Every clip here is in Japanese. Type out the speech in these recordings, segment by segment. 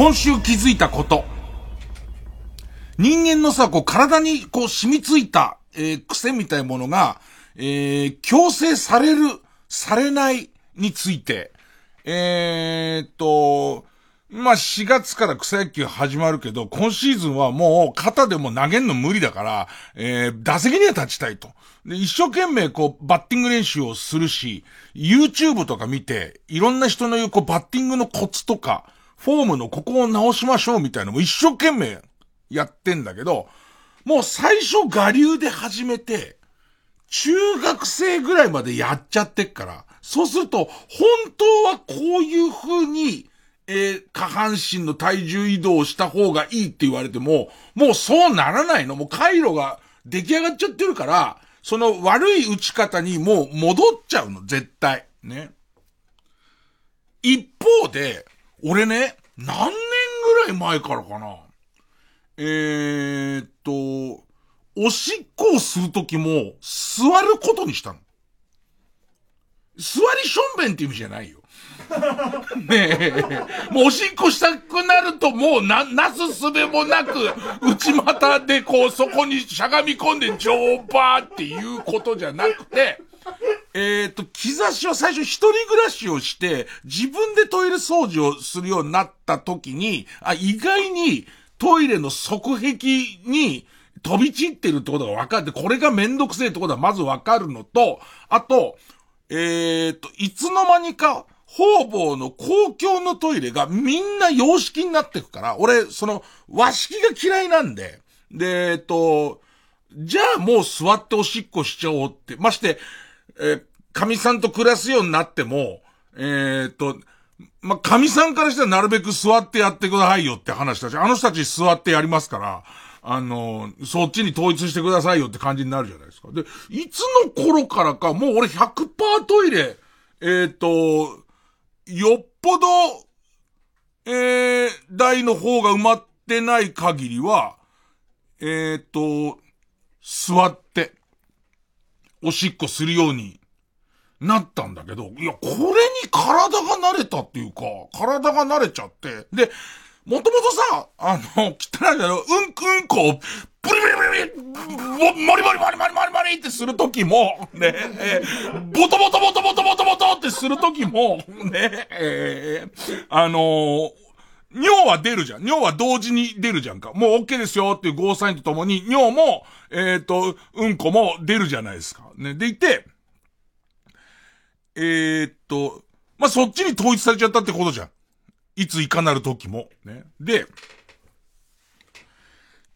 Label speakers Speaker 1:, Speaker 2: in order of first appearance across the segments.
Speaker 1: 今週気づいたこと。人間のさ、こう体にこう染みついた、えー、癖みたいなものが、えー、強制される、されないについて、えー、っと、まあ、4月から草野球始まるけど、今シーズンはもう肩でも投げんの無理だから、えー、打席には立ちたいと。で、一生懸命こう、バッティング練習をするし、YouTube とか見て、いろんな人の言うこう、バッティングのコツとか、フォームのここを直しましょうみたいなのも一生懸命やってんだけど、もう最初我流で始めて、中学生ぐらいまでやっちゃってっから、そうすると、本当はこういう風に、えー、下半身の体重移動をした方がいいって言われても、もうそうならないの。もう回路が出来上がっちゃってるから、その悪い打ち方にもう戻っちゃうの、絶対。ね。一方で、俺ね、何年ぐらい前からかな。えー、っと、おしっこをするときも、座ることにしたの。座りしょんべんって意味じゃないよ。ねえ、もうおしっこしたくなるともうな、なすすべもなく、内股でこうそこにしゃがみ込んで乗馬っていうことじゃなくて、えっ、ー、と、兆しは最初一人暮らしをして、自分でトイレ掃除をするようになった時に、あ、意外にトイレの側壁に飛び散ってるってことが分かって、これがめんどくせえってことはまず分かるのと、あと、えっ、と、いつの間にか、方々の公共のトイレがみんな洋式になってくから、俺、その、和式が嫌いなんで、で、えっ、と、じゃあもう座っておしっこしちゃおうって。まして、えー、神さんと暮らすようになっても、えー、っと、まあ、神さんからしたらなるべく座ってやってくださいよって話だし、あの人たち座ってやりますから、あの、そっちに統一してくださいよって感じになるじゃないですか。で、いつの頃からか、もう俺100%トイレ、えー、と、よっぽど、えー、台の方が埋まってない限りは、えー、と、座って、おしっこするようになったんだけど、いや、これに体が慣れたっていうか、体が慣れちゃって、で、もともとさ、あの、汚いだろ、うんくんこ、ブリブリブリ、モリモリモリモリモリモリってするときも、ね、えー、ボトボトボトボトボトボトってするときも、ね、え、あの、尿は出るじゃん。尿は同時に出るじゃんか。もう OK ですよっていうゴーサインとともに、尿も、えっ、と、うんこも出るじゃないですか。ね。でいて、えー、っと、まあ、そっちに統一されちゃったってことじゃん。いついかなる時も。ね。で、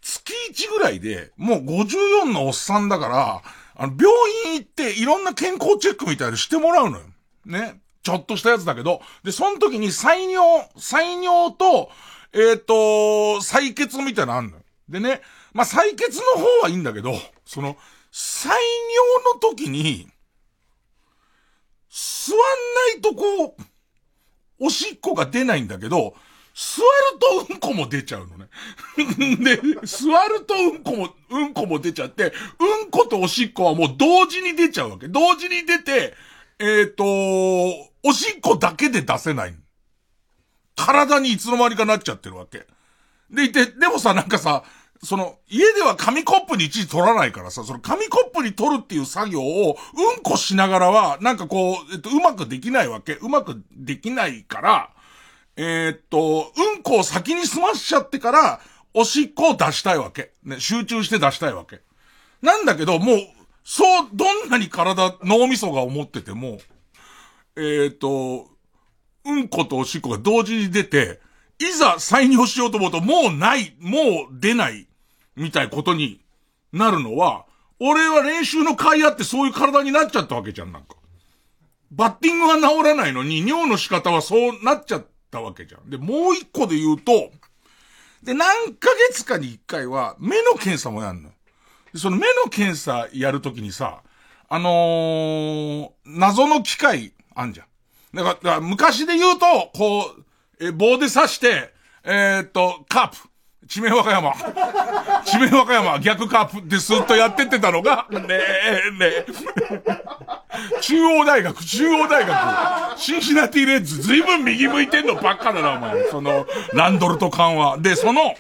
Speaker 1: 月1ぐらいで、もう54のおっさんだから、あの、病院行っていろんな健康チェックみたいなしてもらうのよ。ね。ちょっとしたやつだけど、で、その時に採尿、採尿と、えっ、ー、と、採血みたいなのあんのよ。でね、まあ、採血の方はいいんだけど、その、採尿の時に、座んないとこう、おしっこが出ないんだけど、座るとうんこも出ちゃうのね。で、座るとうんこも、うんこも出ちゃって、うんことおしっこはもう同時に出ちゃうわけ。同時に出て、えっ、ー、と、おしっこだけで出せない。体にいつの間にかなっちゃってるわけ。でいて、でもさ、なんかさ、その、家では紙コップに一時取らないからさ、その紙コップに取るっていう作業を、うんこしながらは、なんかこう、えっと、うまくできないわけ。うまくできないから、えー、っと、うんこを先に済ましちゃってから、おしっこを出したいわけ。ね、集中して出したいわけ。なんだけど、もう、そう、どんなに体、脳みそが思ってても、えー、っと、うんことおしっこが同時に出て、いざ採尿しようと思うともうない、もう出ない、みたいことになるのは、俺は練習の甲斐あってそういう体になっちゃったわけじゃん、なんか。バッティングが治らないのに、尿の仕方はそうなっちゃったわけじゃん。で、もう一個で言うと、で、何ヶ月かに一回は、目の検査もやんの。その目の検査やるときにさ、あのー、謎の機械あんじゃん。だから、から昔で言うと、こう、え、棒で刺して、えー、っと、カープ。地名和歌山。地名和歌山、逆カープでスッとやってってたのが、ねえ、ねえ。中央大学、中央大学、シンシナティレッズ、ずいぶん右向いてんのばっかだな、お前。その、ランドルと緩和。で、その、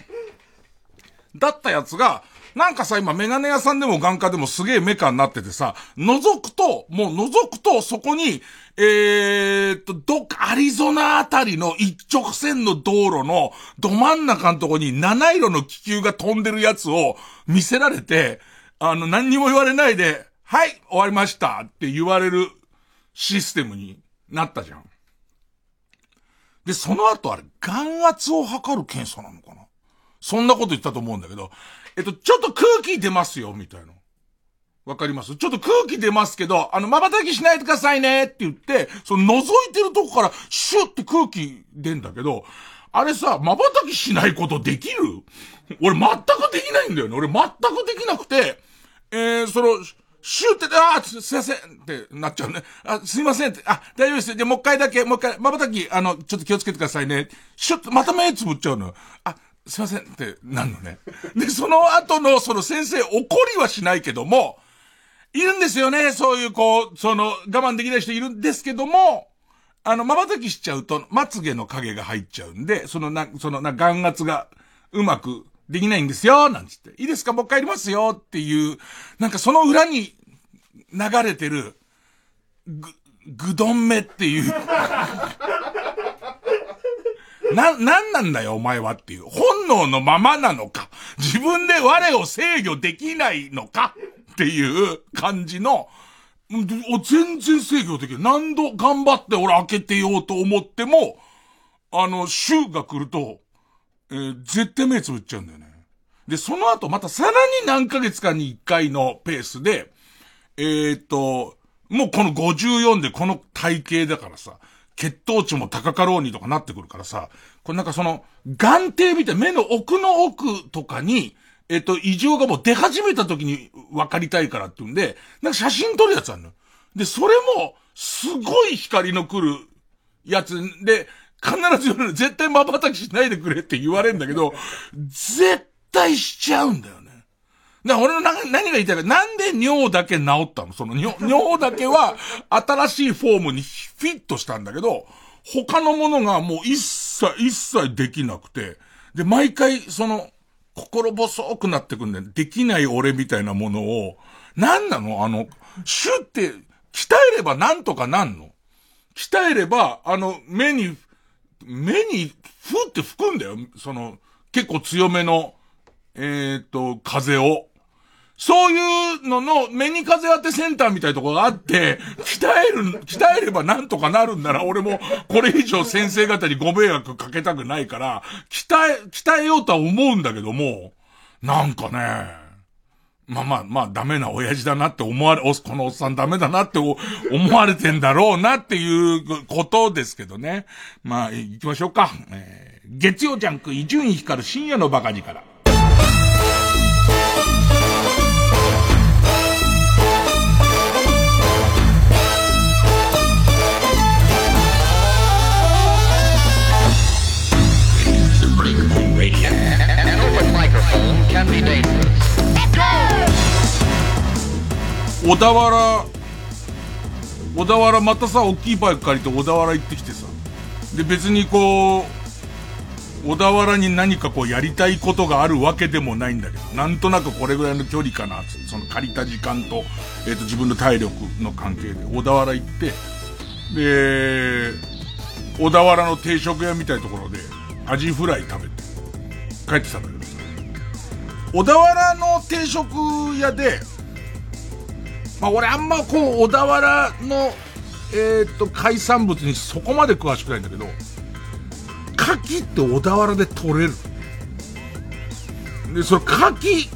Speaker 1: だったやつが、なんかさ、今メガネ屋さんでも眼科でもすげえメカになっててさ、覗くと、もう覗くとそこに、えー、っと、どっかアリゾナあたりの一直線の道路のど真ん中のとこに七色の気球が飛んでるやつを見せられて、あの、何にも言われないで、はい、終わりましたって言われるシステムになったじゃん。で、その後あれ、眼圧を測る検査なのかな？そんなこと言ったと思うんだけど、えっと、ちょっと空気出ますよ、みたいな。わかります？ちょっと空気出ますけど、あの、瞬きしないでくださいねって言って、その覗いてるとこからシュって空気出んだけど、あれさ、瞬きしないことできる？俺全くできないんだよね。俺全くできなくて、えー、その、シュって、あす、すいませんってなっちゃうね。あ、すいませんって、あ、大丈夫です。じゃ、もう一回だけ、もう一回、瞬き、あの、ちょっと気をつけてくださいね。シュッと、また目つぶっちゃうの。あ、すいませんってなんのね。で、その後の、その先生、怒りはしないけども、いるんですよね、そういうこう、その、我慢できない人いるんですけども、あの、瞬きしちゃうと、まつげの影が入っちゃうんで、そのな、そのな、眼圧がうまくできないんですよ、なんつって。いいですか？もう帰りますよっていう、なんかその裏に流れてる、ぐ、ぐどんめっていうな、なんなんだよ、お前はっていう。本能のままなのか。自分で我を制御できないのかっていう感じの、全然制御できる。何度頑張って俺開けてようと思っても、あの、週が来ると、えー、絶対目つぶっちゃうんだよね。で、その後またさらに何ヶ月かに1回のペースで、えー、っと、もうこの54でこの体型だからさ、血糖値も高かろうにとかなってくるからさ、これなんかその、眼底みたい目の奥の奥とかに、えっと、異常がもう出始めた時に分かりたいからって言うんで、なんか写真撮るやつあるの。で、それも、すごい光の来るやつで、必ず夜絶対瞬きしないでくれって言われるんだけど、絶対しちゃうんだよね。だから俺の何が言いたいか、なんで尿だけ治ったの？その尿、尿だけは新しいフォームにフィットしたんだけど、他のものがもう一切、一切できなくて、で、毎回その、心細くなってくんだよ。できない俺みたいなものを、何なの？あの、シュって、鍛えればなんとかなんの？鍛えれば、あの、目に、目に、ふって吹くんだよ。その、結構強めの、えっ、ー、と、風を。そういうのの目に風当てセンターみたいなところがあって、鍛える、鍛えればなんとかなるんなら、俺もこれ以上先生方にご迷惑かけたくないから、鍛え、鍛えようとは思うんだけども、なんかね、まあまあまあダメな親父だなって思われ、このおっさんダメだなって思われてんだろうなっていうことですけどね。まあ行きましょうか。えー、月曜ジャンク伊集院光深夜のバカ力。小田原、小田原またさ、大きいバイク借りて小田原行ってきてさ。で、別にこう、小田原に何かこうやりたいことがあるわけでもないんだけど、なんとなくこれぐらいの距離かな、その借りた時間と、え、ー、と自分の体力の関係で小田原行って、で、小田原の定食屋みたいなところで、アジフライ食べて、帰ってきたんだけど。小田原の定食屋で、まあ俺あんまこう、小田原の、えっ、と、海産物にそこまで詳しくないんだけど、牡蠣って小田原で取れる。で、その牡蠣、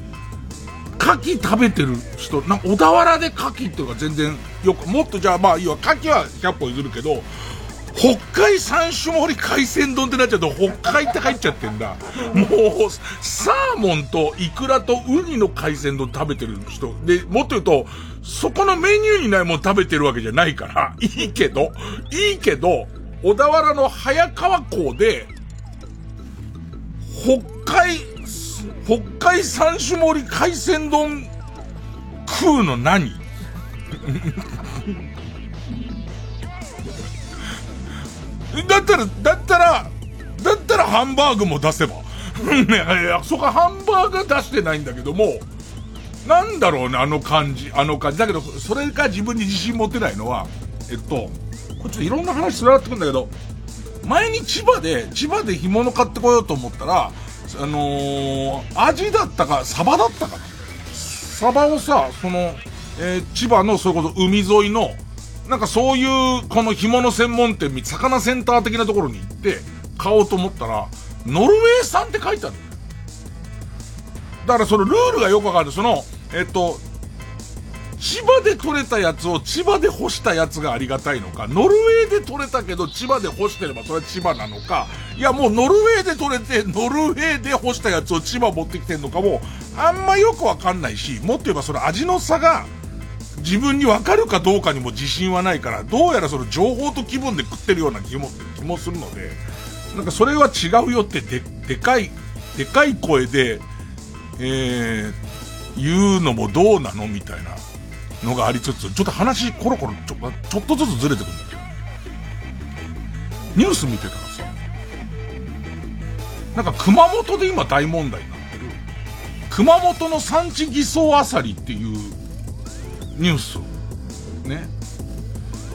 Speaker 1: 牡蠣食べてる人、なんか小田原で牡蠣っていうか全然よく、もっとじゃあまあいいわ、牡蠣は100歩譲るけど、北海三種盛り海鮮丼ってなっちゃうと、北海って入っちゃってんだ。もう、サーモンとイクラとウニの海鮮丼食べてる人。で、もっと言うと、そこのメニューにないもん食べてるわけじゃないから、いいけど、いいけど、小田原の早川港で、北海、北海三種盛り海鮮丼食うの何？だったら、だったら、だったらハンバーグも出せば。ね、そこはハンバーグ出してないんだけども、なんだろうね、あの感じ、あの感じ。だけど、それが自分に自信持てないのは、えっと、こっちいろんな話つながってくんだけど、前に千葉で、千葉で干物買ってこようと思ったら、あのー、味だったか、サバだったかな。サバをさ、その、えー、千葉のそれこそ海沿いの、なんかそういう、この干物専門店、魚センター的なところに行って、買おうと思ったら、ノルウェー産って書いてある。だからそのルールがよくわかる。その、えっと、千葉で取れたやつを千葉で干したやつがありがたいのか、ノルウェーで取れたけど千葉で干してればそれは千葉なのか、いやもうノルウェーで取れて、ノルウェーで干したやつを千葉持ってきてんのかも、あんまよくわかんないし、もっと言えばその味の差が、自分にわかるかどうかにも自信はないから、どうやらその情報と気分で食ってるような気も、気もするので、なんかそれは違うよってで、でかい、でかい声で、えー、言うのもどうなのみたいなのがありつつ、ちょっと話コロコロちょちょっとずつずれてくるんだけど、ニュース見てたらさ、なんか熊本で今大問題になってる、熊本の産地偽装アサリっていうニュースね。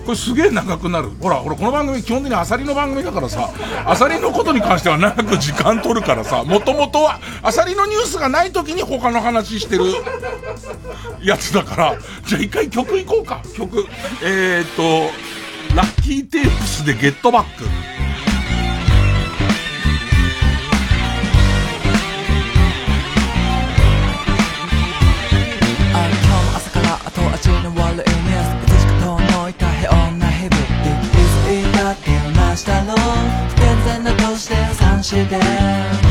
Speaker 1: これすげえ長くなる。ほら、ほら、この番組基本的にアサリの番組だからさ、アサリのことに関しては長く時間取るからさ、もともとは、アサリのニュースがない時に他の話してるやつだから、じゃあ一回曲いこうか。曲。えー、っと、ラッキーテープスでゲットバック。し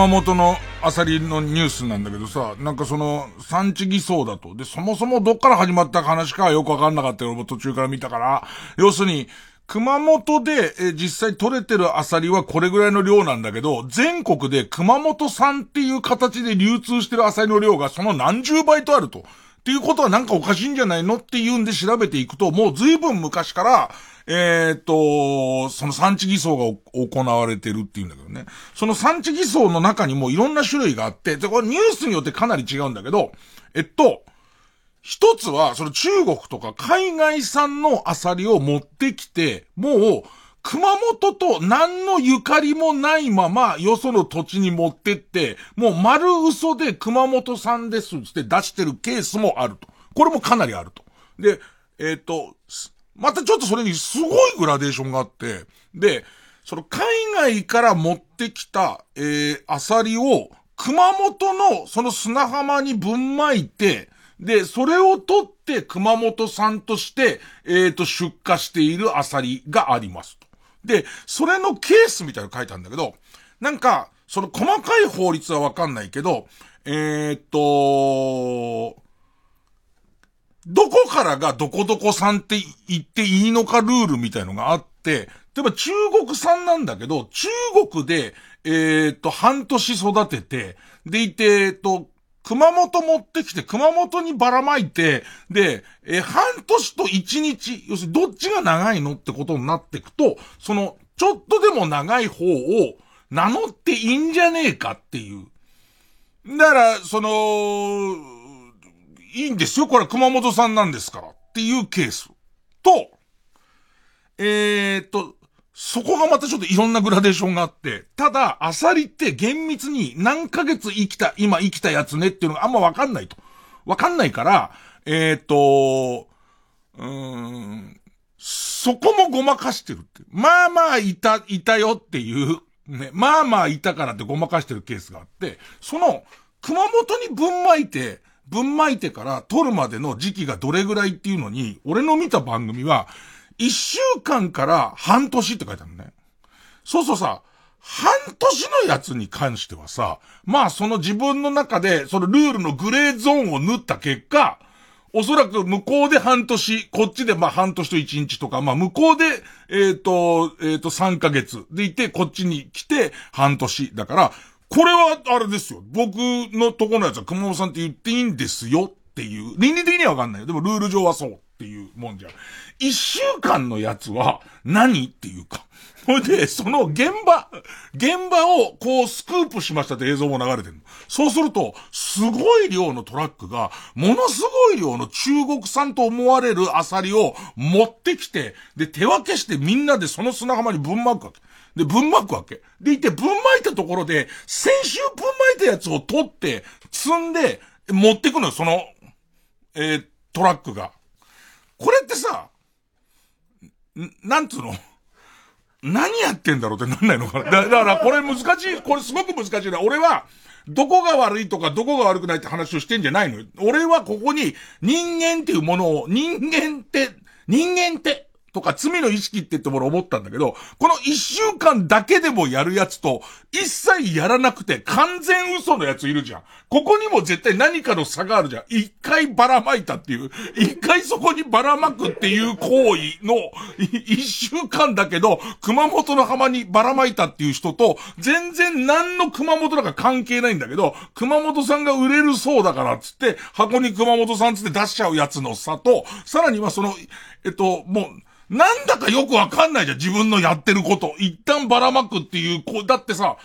Speaker 1: 熊本のアサリのニュースなんだけどさ、なんかその、産地偽装だと。で、そもそもどっから始まった話かよくわかんなかったよ。俺も途中から見たから。要するに、熊本で、え実際取れてるアサリはこれぐらいの量なんだけど、全国で熊本産っていう形で流通してるアサリの量がその何十倍とあると。っていうことはなんかおかしいんじゃないのっていうんで調べていくと、もう随分昔から、えー、と、その産地偽装が行われてるっていうんだけどね。その産地偽装の中にもいろんな種類があって、で、これニュースによってかなり違うんだけど、えっと、一つは、その中国とか海外産のアサリを持ってきて、もう、熊本と何のゆかりもないまま、よその土地に持ってって、もう丸嘘で熊本産ですって出してるケースもあると。これもかなりあると。で、えっ、ー、と、またちょっとそれにすごいグラデーションがあって、で、その海外から持ってきた、えー、アサリを熊本のその砂浜にぶんまいて、で、それを取って熊本産として、えっ、ー、と、出荷しているアサリがあります。で、それのケースみたいなの書いてあるんだけど、なんか、その細かい法律はわかんないけど、えー、っと、どこからがどこどこ産って言っていいのかルールみたいのがあって、例えば中国産なんだけど、中国で、えー、っと、半年育てて、でいて、えっと、熊本持ってきて、熊本にばらまいて、で、え半年と1日、要するにどっちが長いのってことになっていくと、その、ちょっとでも長い方を名乗っていいんじゃねえかっていう。だから、その、いいんですよ。これ熊本さんなんですから。っていうケース。と、えー、っと、そこがまたちょっといろんなグラデーションがあって、ただ、アサリって厳密に何ヶ月生きた、今生きたやつねっていうのがあんまわかんないと。わかんないから、えっ、ー、と、うーん、そこもごまかしてるって。まあまあいた、いたよっていう、ね、まあまあいたからってごまかしてるケースがあって、その、熊本にぶんまいて、ぶんまいてから取るまでの時期がどれぐらいっていうのに、俺の見た番組は、一週間から半年って書いてあるね。そうそうさ、半年のやつに関してはさ、まあその自分の中で、そのルールのグレーゾーンを縫った結果、おそらく向こうで半年、こっちでまあ半年と一日とか、まあ向こうで、えっ、と、えっ、と3ヶ月でいて、こっちに来て半年。だから、これはあれですよ。僕のとこのやつは熊本さんって言っていいんですよっていう。倫理的にはわかんないよ。でもルール上はそうっていうもんじゃん。一週間のやつは何っていうか。ほいで、その現場、現場をこうスクープしましたって映像も流れてるそうすると、すごい量のトラックが、ものすごい量の中国産と思われるアサリを持ってきて、で、手分けしてみんなでその砂浜にぶんまくわけ。で、ぶんまくわけ。で、いて、ぶんまいたところで、先週ぶんまいたやつを取って、積んで、持ってくのよ、その、えー、トラックが。これってさ、なんつうの？何やってんだろうってなんないのかな？だだからこれ難しい、これすごく難しいな。俺は、どこが悪いとかどこが悪くないって話をしてんじゃないのよ。俺はここに人間っていうものを、人間って、人間ってとか罪の意識って言っても思ったんだけど、この一週間だけでもやるやつと、一切やらなくて完全嘘のやついるじゃん。ここにも絶対何かの差があるじゃん。一回ばらまいたっていう、一回そこにばらまくっていう行為の、一週間だけど、熊本の浜にばらまいたっていう人と、全然何の熊本だか関係ないんだけど、熊本さんが売れるそうだからっつって、箱に熊本さんつって出しちゃうやつの差と、さらにはその、えっと、もう、なんだかよくわかんないじゃん、自分のやってること。一旦ばらまくっていう、こう、だってさ、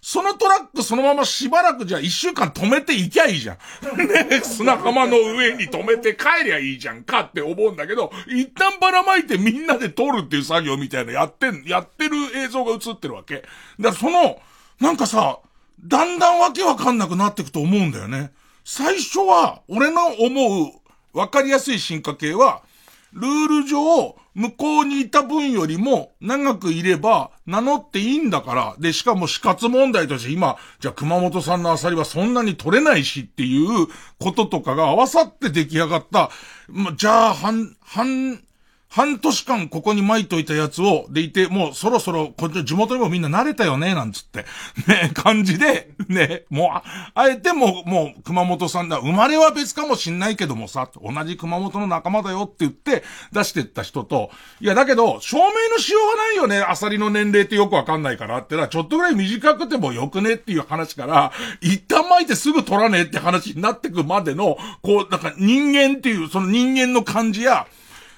Speaker 1: そのトラックそのまましばらくじゃ一週間止めていきゃいいじゃん。ね、砂浜の上に止めて帰りゃいいじゃんかって思うんだけど、一旦ばらまいてみんなで撮るっていう作業みたいなやってん、やってる映像が映ってるわけ。だからその、なんかさ、だんだんわけわかんなくなっていくと思うんだよね。最初は、俺の思う、わかりやすい進化系は、ルール上、向こうにいた分よりも長くいれば名乗っていいんだから、で、しかも死活問題として今、じゃあ熊本さんのアサリはそんなに取れないしっていうこととかが合わさって出来上がった、ま、じゃあ、半、半、半年間ここに巻いといたやつを、でいて、もうそろそろ、こっち地元にもみんな慣れたよね、なんつって、ね、感じで、ね、もう、あえてもう、もう、熊本さんだ、生まれは別かもしんないけどもさ、同じ熊本の仲間だよって言って出してった人と、いや、だけど、証明のしようがないよね、アサリの年齢ってよくわかんないからってのは、ちょっとぐらい短くてもよくねっていう話から、一旦巻いてすぐ取らねえって話になってくまでの、こう、なんか人間っていう、その人間の感じや、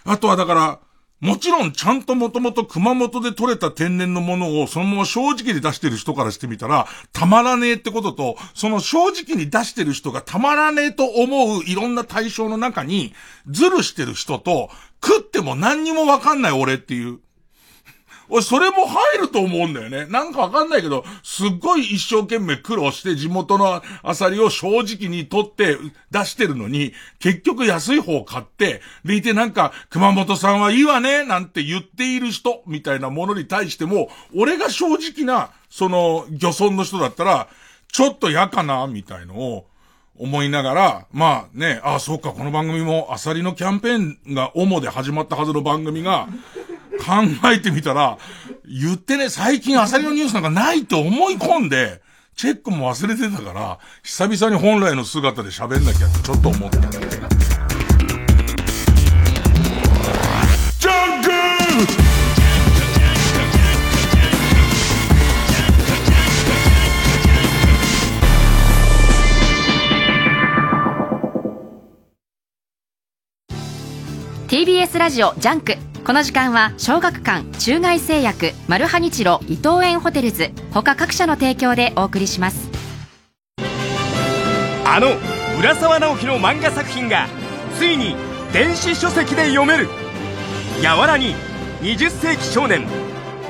Speaker 1: あとはだから、もちろんちゃんともともと熊本で採れた天然のものをそのまま正直に出してる人からしてみたら、たまらねえってことと、その正直に出してる人がたまらねえと思ういろんな対象の中に、ズルしてる人と、食っても何にもわかんない俺っていう。俺、それも入ると思うんだよね。なんかわかんないけど、すっごい一生懸命苦労して地元のアサリを正直に取って出してるのに、結局安い方を買って、でいてなんか、熊本さんはいいわね、なんて言っている人、みたいなものに対しても、俺が正直な、その、漁村の人だったら、ちょっと嫌かな、みたいのを、思いながら、まあね、ああ、そうか、この番組もアサリのキャンペーンが主で始まったはずの番組が、考えてみたら、言ってね、最近アサリのニュースなんかないと思い込んで、チェックも忘れてたから、久々に本来の姿で喋んなきゃってちょっと思った。ジャンク
Speaker 2: TBS ラジオ JUNK。この時間は小学館中外製薬マルハニチロ伊藤園ホテルズ他各社の提供でお送りします。
Speaker 3: あの浦沢直樹の漫画作品がついに電子書籍で読める「やわらに20世紀少年」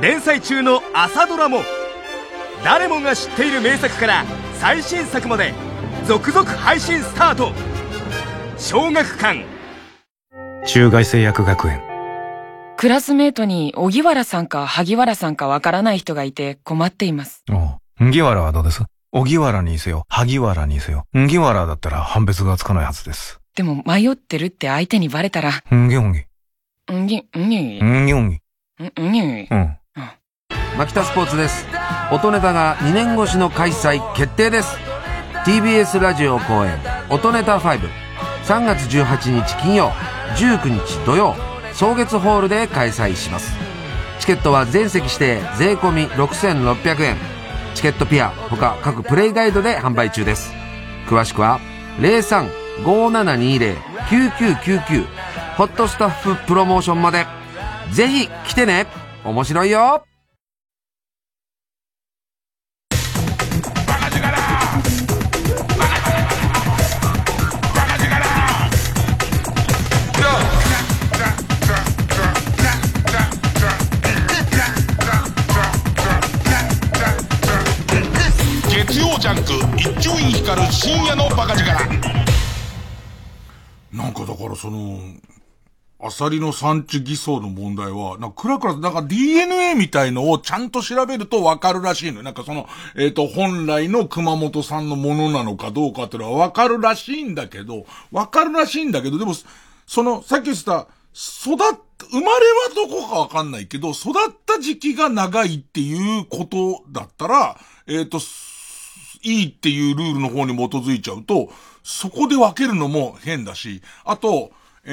Speaker 3: 連載中の朝ドラも誰もが知っている名作から最新作まで続々配信スタート。小学館。
Speaker 4: 中外製薬学園
Speaker 5: クラスメートに、小木原さんか萩原さんかわからない人がいて困っています。
Speaker 4: おう。木原はどうです？小木原にせよ、萩原にせよ。木原だったら判別がつかないはずです。
Speaker 5: でも迷ってるって相手にバレたら。
Speaker 4: んぎょんぎ。
Speaker 5: んぎ、んぎ。
Speaker 4: んぎょんぎ。
Speaker 5: んぎ。うん。
Speaker 6: マキタスポーツです。音ネタが2年越しの開催決定です。TBS ラジオ公演、音ネタ5。3月18日金曜、19日土曜、草月ホールで開催します。チケットは全席指定税込6600円。チケットピア他各プレイガイドで販売中です。詳しくは0357209999ホットスタッフプロモーションまで。ぜひ来てね。面白いよ。
Speaker 1: ジャンク一丁院光る深夜のバカ力。なんかだからその、アサリの産地偽装の問題は、なんかクラクラ、なんか DNA みたいのをちゃんと調べるとわかるらしいのよ。なんかその、えっ、ー、と、本来の熊本産のものなのかどうかっていうのはわかるらしいんだけど、わかるらしいんだけど、でも、その、さっき言ってた、育っ、生まれはどこかわかんないけど、育った時期が長いっていうことだったら、えっ、ー、と、いいっていうルールの方に基づいちゃうと、そこで分けるのも変だし、あと、え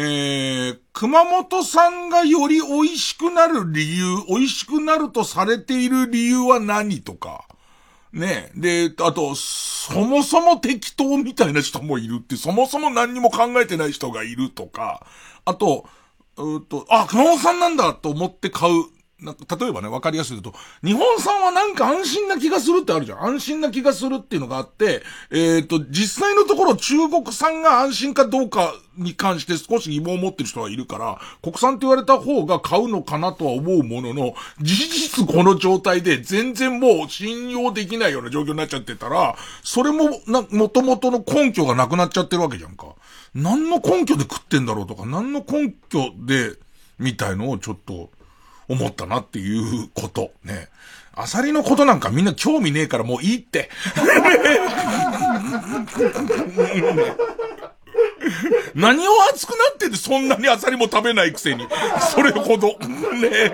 Speaker 1: ー、熊本産がより美味しくなる理由、美味しくなるとされている理由は何とか。ねで、あと、そもそも適当みたいな人もいるって、そもそも何にも考えてない人がいるとか、あと、うっと、あ、熊本産なんだと思って買うなんか、例えばね、わかりやすいと、日本産はなんか安心な気がするってあるじゃん。安心な気がするっていうのがあって、えっ、ー、と、実際のところ中国産が安心かどうかに関して少し疑問を持ってる人がいるから、国産って言われた方が買うのかなとは思うものの、事実この状態で全然もう信用できないような状況になっちゃってたら、それも、な、元々の根拠がなくなっちゃってるわけじゃんか。何の根拠で食ってんだろうとか、何の根拠で、みたいのをちょっと、思ったなっていうこと。ね。アサリのことなんかみんな興味ねえからもういいって。何を熱くなっててそんなにアサリも食べないくせに。それほど。ね。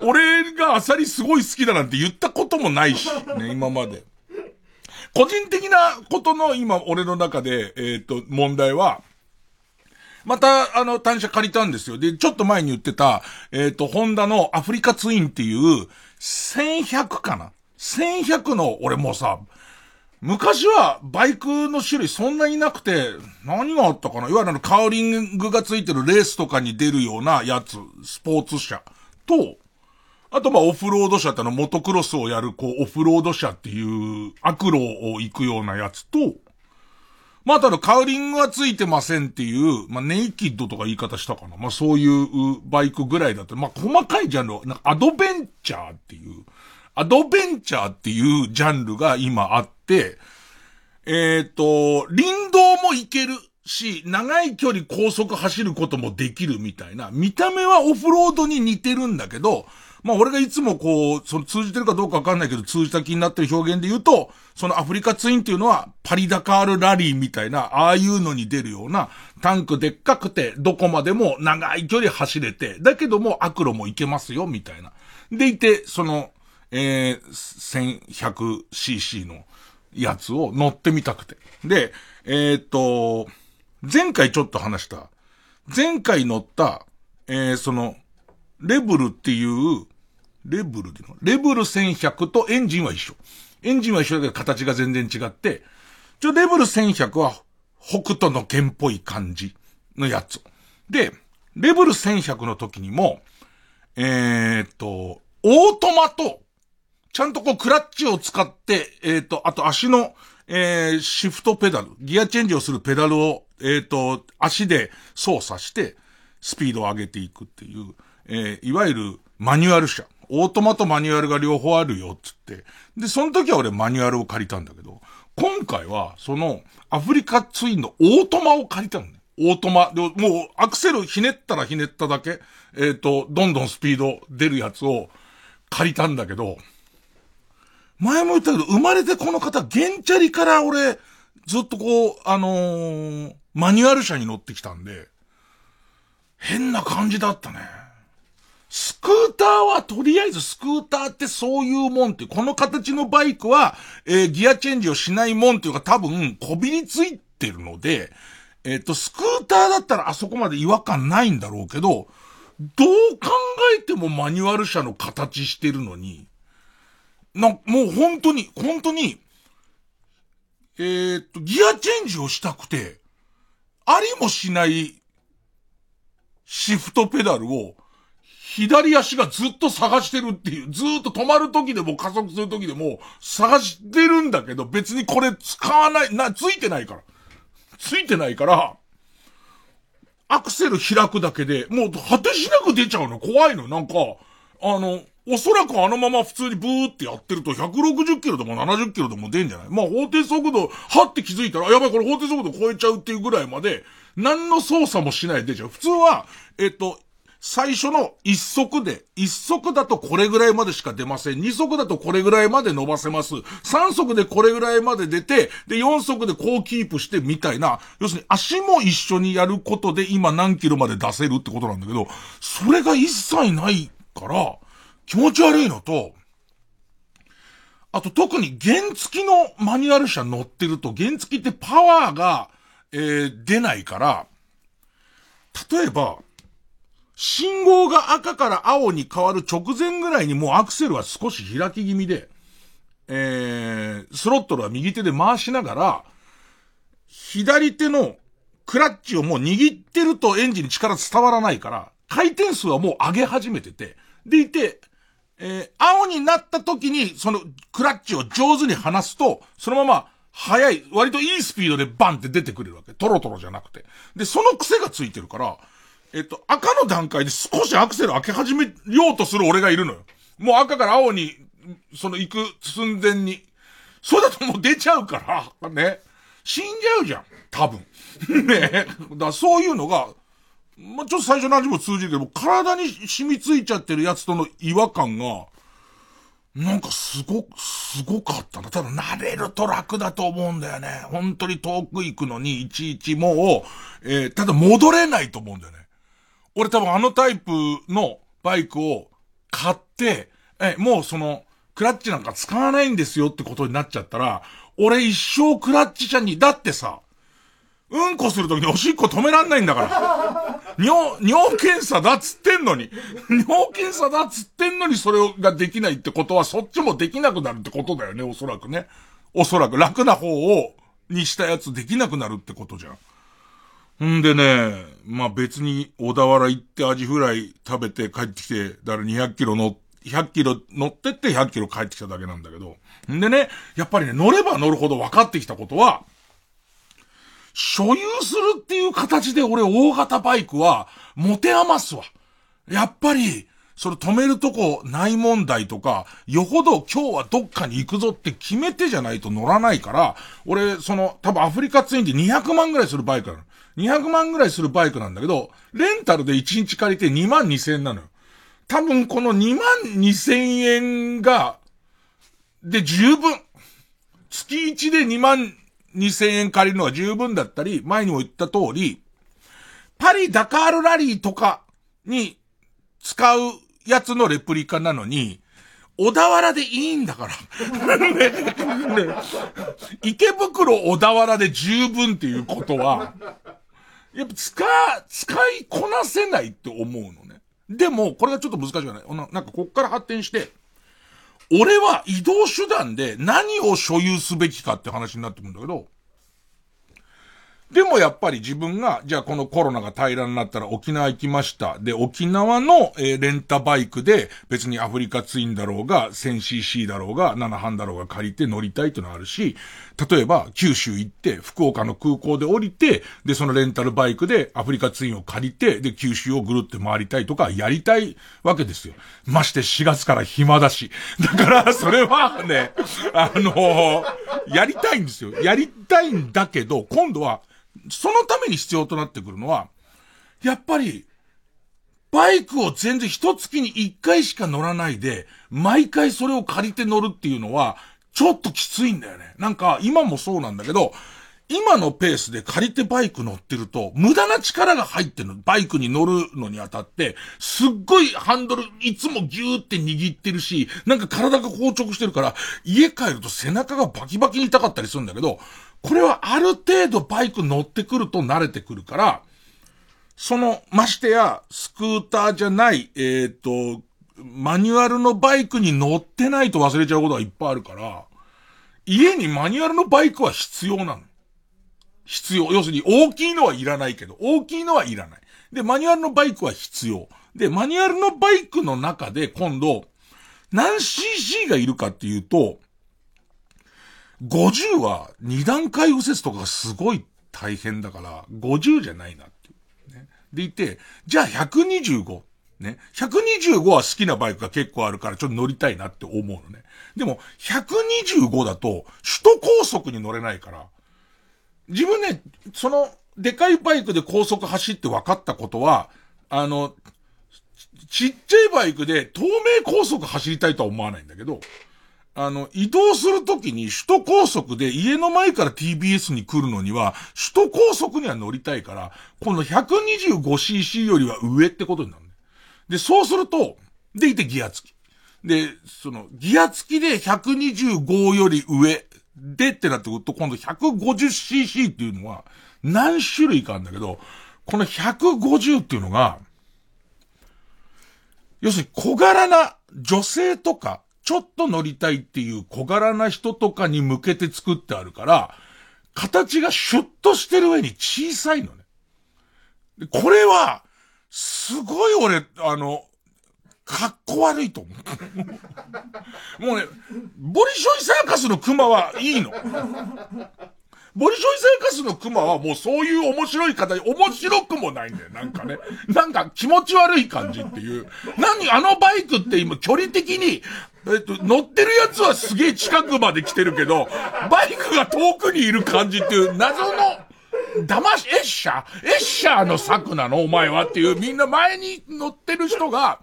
Speaker 1: 俺がアサリすごい好きだなんて言ったこともないし、ね、今まで。個人的なことの今、俺の中で、えっ、ー、と、問題は、また、あの、単車借りたんですよ。で、ちょっと前に言ってた、えっ、ー、と、ホンダのアフリカツインっていう、1100かな ?1100 の、俺もさ、昔はバイクの種類そんなになくて、何があったかな？いわゆるカウリングがついてるレースとかに出るようなやつ、スポーツ車と、あとまあオフロード車ってあのモトクロスをやるこうオフロード車っていう悪路を行くようなやつと、まあ、ただカウリングはついてませんっていう、まあ、ネイキッドとか言い方したかな。まあ、そういうバイクぐらいだと、まあ、細かいジャンル、なんかアドベンチャーっていう、アドベンチャーっていうジャンルが今あって、えっ、ー、と、林道も行けるし、長い距離高速走ることもできるみたいな、見た目はオフロードに似てるんだけど、まあ俺がいつもこう、その通じてるかどうかわかんないけど、通じた気になってる表現で言うと、そのアフリカツインっていうのは、パリダカールラリーみたいな、ああいうのに出るような、タンクでっかくて、どこまでも長い距離走れて、だけども悪路も行けますよ、みたいな。でいて、その、えー、1100cc のやつを乗ってみたくて。で、えー、っと、前回ちょっと話した、前回乗った、えー、その、レブルっていう、レブルでのレブル1100とエンジンは一緒。エンジンは一緒だけど形が全然違って、ちょ、レブル1100は北斗の剣っぽい感じのやつ。で、レブル1100の時にも、えー、っと、オートマと、ちゃんとこうクラッチを使って、えー、っと、あと足の、えー、シフトペダル、ギアチェンジをするペダルを、えっと、足で操作して、スピードを上げていくっていう、えー、いわゆるマニュアル車。オートマとマニュアルが両方あるよ、つって。で、その時は俺マニュアルを借りたんだけど、今回は、その、アフリカツインのオートマを借りたのね。オートマ。で、もう、アクセルひねったらひねっただけ、えっ、ー、と、どんどんスピード出るやつを借りたんだけど、前も言ったけど、生まれてこの方、ゲンチャリから俺、ずっとこう、あのー、マニュアル車に乗ってきたんで、変な感じだったね。スクーターはとりあえずスクーターってそういうもんって、この形のバイクは、えー、ギアチェンジをしないもんっていうか多分、こびりついてるので、えっ、ー、と、スクーターだったらあそこまで違和感ないんだろうけど、どう考えてもマニュアル車の形してるのに、な、もう本当に、本当に、えっ、と、ギアチェンジをしたくて、ありもしないシフトペダルを左足がずっと探してるっていう、ずっと止まる時でも加速する時でも探してるんだけど、別にこれ使わない、な、ついてないから。ついてないから、アクセル開くだけで、もう果てしなく出ちゃうの。怖いの。なんか、あの、おそらくあのまま普通にブーってやってると160キロでも70キロでも出んじゃない？まあ法定速度、はって気づいたら、やばいこれ法定速度超えちゃうっていうぐらいまで、何の操作もしないで出ちゃう。普通は、えっと、最初の一足で、一足だとこれぐらいまでしか出ません。二足だとこれぐらいまで伸ばせます。三足でこれぐらいまで出て、で、四足でこうキープしてみたいな、要するに足も一緒にやることで今何キロまで出せるってことなんだけど、それが一切ないから、気持ち悪いのと、あと特に原付きのマニュアル車乗ってると、原付きってパワーが、えー、出ないから、例えば、信号が赤から青に変わる直前ぐらいにもうアクセルは少し開き気味で、えー、スロットルは右手で回しながら、左手のクラッチをもう握ってるとエンジンに力伝わらないから、回転数はもう上げ始めてて、でいて、えー、青になった時に、そのクラッチを上手に離すと、そのまま、速い、割といいスピードでバンって出てくれるわけ。トロトロじゃなくて。で、その癖がついてるから、えっと、赤の段階で少しアクセル開け始めようとする俺がいるのよ。もう赤から青に、その行く寸前に。そうだともう出ちゃうから、ね。死んじゃうじゃん。多分。ね。だそういうのが、まあ、ちょっと最初の味も通じるけど、体に染みついちゃってるやつとの違和感が、なんかすご、すごかったな。ただ慣れると楽だと思うんだよね。本当に遠く行くのにいちいちもう、えー、ただ戻れないと思うんだよね。俺多分あのタイプのバイクを買って、え、もうその、クラッチなんか使わないんですよってことになっちゃったら、俺一生クラッチ車に、だってさ、うんこするときにおしっこ止めらんないんだから。尿、尿検査だっつってんのに。尿検査だっつってんのにそれができないってことはそっちもできなくなるってことだよね、おそらくね。おそらく楽な方を、にしたやつできなくなるってことじゃん。んでね、まあ別に小田原行ってアジフライ食べて帰ってきて、だから200キロ乗っ100キロ乗ってって100キロ帰ってきただけなんだけど。んでね、やっぱりね、乗れば乗るほど分かってきたことは、所有するっていう形で俺大型バイクは持て余すわ。やっぱり、それ止めるとこない問題とか、よほど今日はどっかに行くぞって決めてじゃないと乗らないから、俺、その、多分アフリカツインで200万ぐらいするバイクなの。200万ぐらいするバイクなんだけど、レンタルで1日借りて2万2千円なのよ。多分この2万2千円が、で十分。月1で2万2千円借りるのは十分だったり、前にも言った通り、パリ・ダカールラリーとかに使うやつのレプリカなのに、小田原でいいんだから。ね、ね、池袋小田原で十分っていうことは、やっぱ使、使いこなせないって思うのね。でも、これがちょっと難しくない。なんかこっから発展して、俺は移動手段で何を所有すべきかって話になってくるんだけど、でもやっぱり自分が、じゃあこのコロナが平らになったら沖縄行きました。で、沖縄の、えー、レンタバイクで別にアフリカツインだろうが、1000cc だろうが、7半だろうが借りて乗りたいっていうのがあるし、例えば九州行って福岡の空港で降りて、で、そのレンタルバイクでアフリカツインを借りて、で、九州をぐるって回りたいとかやりたいわけですよ。まして4月から暇だし。だから、それはね、あのー、やりたいんですよ。やりたいんだけど、今度は、そのために必要となってくるのは、やっぱり、バイクを全然一月に一回しか乗らないで、毎回それを借りて乗るっていうのは、ちょっときついんだよね。なんか、今もそうなんだけど、今のペースで借りてバイク乗ってると、無駄な力が入ってるの。バイクに乗るのにあたって、すっごいハンドルいつもギューって握ってるし、なんか体が硬直してるから、家帰ると背中がバキバキに痛かったりするんだけど、これはある程度バイク乗ってくると慣れてくるから、その、ましてや、スクーターじゃない、えっ、ー、と、マニュアルのバイクに乗ってないと忘れちゃうことがいっぱいあるから、家にマニュアルのバイクは必要なの。必要。要するに大きいのはいらないけど、大きいのはいらない。で、マニュアルのバイクは必要。で、マニュアルのバイクの中で今度、何 cc がいるかっていうと、50は二段階右折とかがすごい大変だから、50じゃないなって。ね。でいて、じゃあ125。ね。125は好きなバイクが結構あるからちょっと乗りたいなって思うのね。でも、125だと首都高速に乗れないから、自分ね、その、でかいバイクで高速走って分かったことは、あの、ちっちゃいバイクで透明高速走りたいとは思わないんだけど、あの、移動するときに首都高速で家の前から TBS に来るのには、首都高速には乗りたいから、この 125cc よりは上ってことになるね。で、そうすると、でいてギア付き。で、その、ギア付きで125より上でってなってくると、今度 150cc っていうのは何種類かあるんだけど、この150っていうのが、要するに小柄な女性とか、ちょっと乗りたいっていう小柄な人とかに向けて作ってあるから、形がシュッとしてる上に小さいのね。これは、すごい俺、あの、かっこ悪いと思う。もうね、ボリショイサーカスの熊はいいの。ボリショイサーカスのクマはもうそういう面白い形、面白くもないんだよ、なんかね。なんか気持ち悪い感じっていう。何あのバイクって今距離的に、えっと、乗ってるやつはすげえ近くまで来てるけど、バイクが遠くにいる感じっていう謎の、騙し、エッシャー？エッシャーの策なの？お前はっていう、みんな前に乗ってる人が、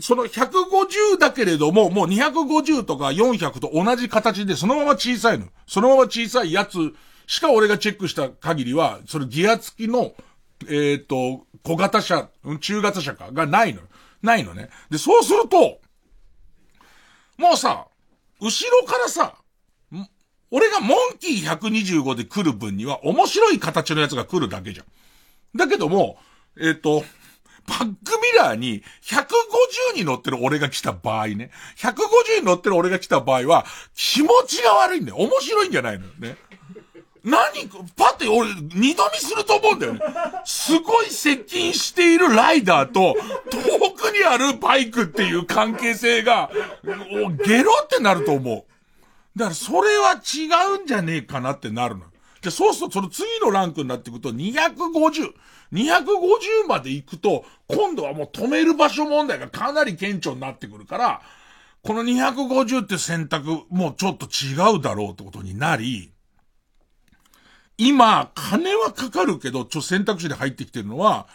Speaker 1: その150だけれども、もう250とか400と同じ形でそのまま小さいの。そのまま小さいやつしか俺がチェックした限りは、それギア付きの、えっ、ー、と、小型車、中型車か、がないの。ないのね。で、そうすると、もうさ、後ろからさ、俺がモンキー125で来る分には面白い形のやつが来るだけじゃん。だけども、えっ、ー、と、バックミラーに150に乗ってる俺が来た場合ね。150に乗ってる俺が来た場合は、気持ちが悪いんだよ。面白いんじゃないのよね。何パって俺、二度見すると思うんだよね。すごい接近しているライダーと、遠くにあるバイクっていう関係性が、ゲロってなると思う。だからそれは違うんじゃねえかなってなるの。じゃそうするとその次のランクになっていくと250。250まで行くと、今度はもう止める場所問題がかなり顕著になってくるから、この250って選択、もうちょっと違うだろうってことになり、今、金はかかるけど、ちょ、選択肢で入ってきてるのは、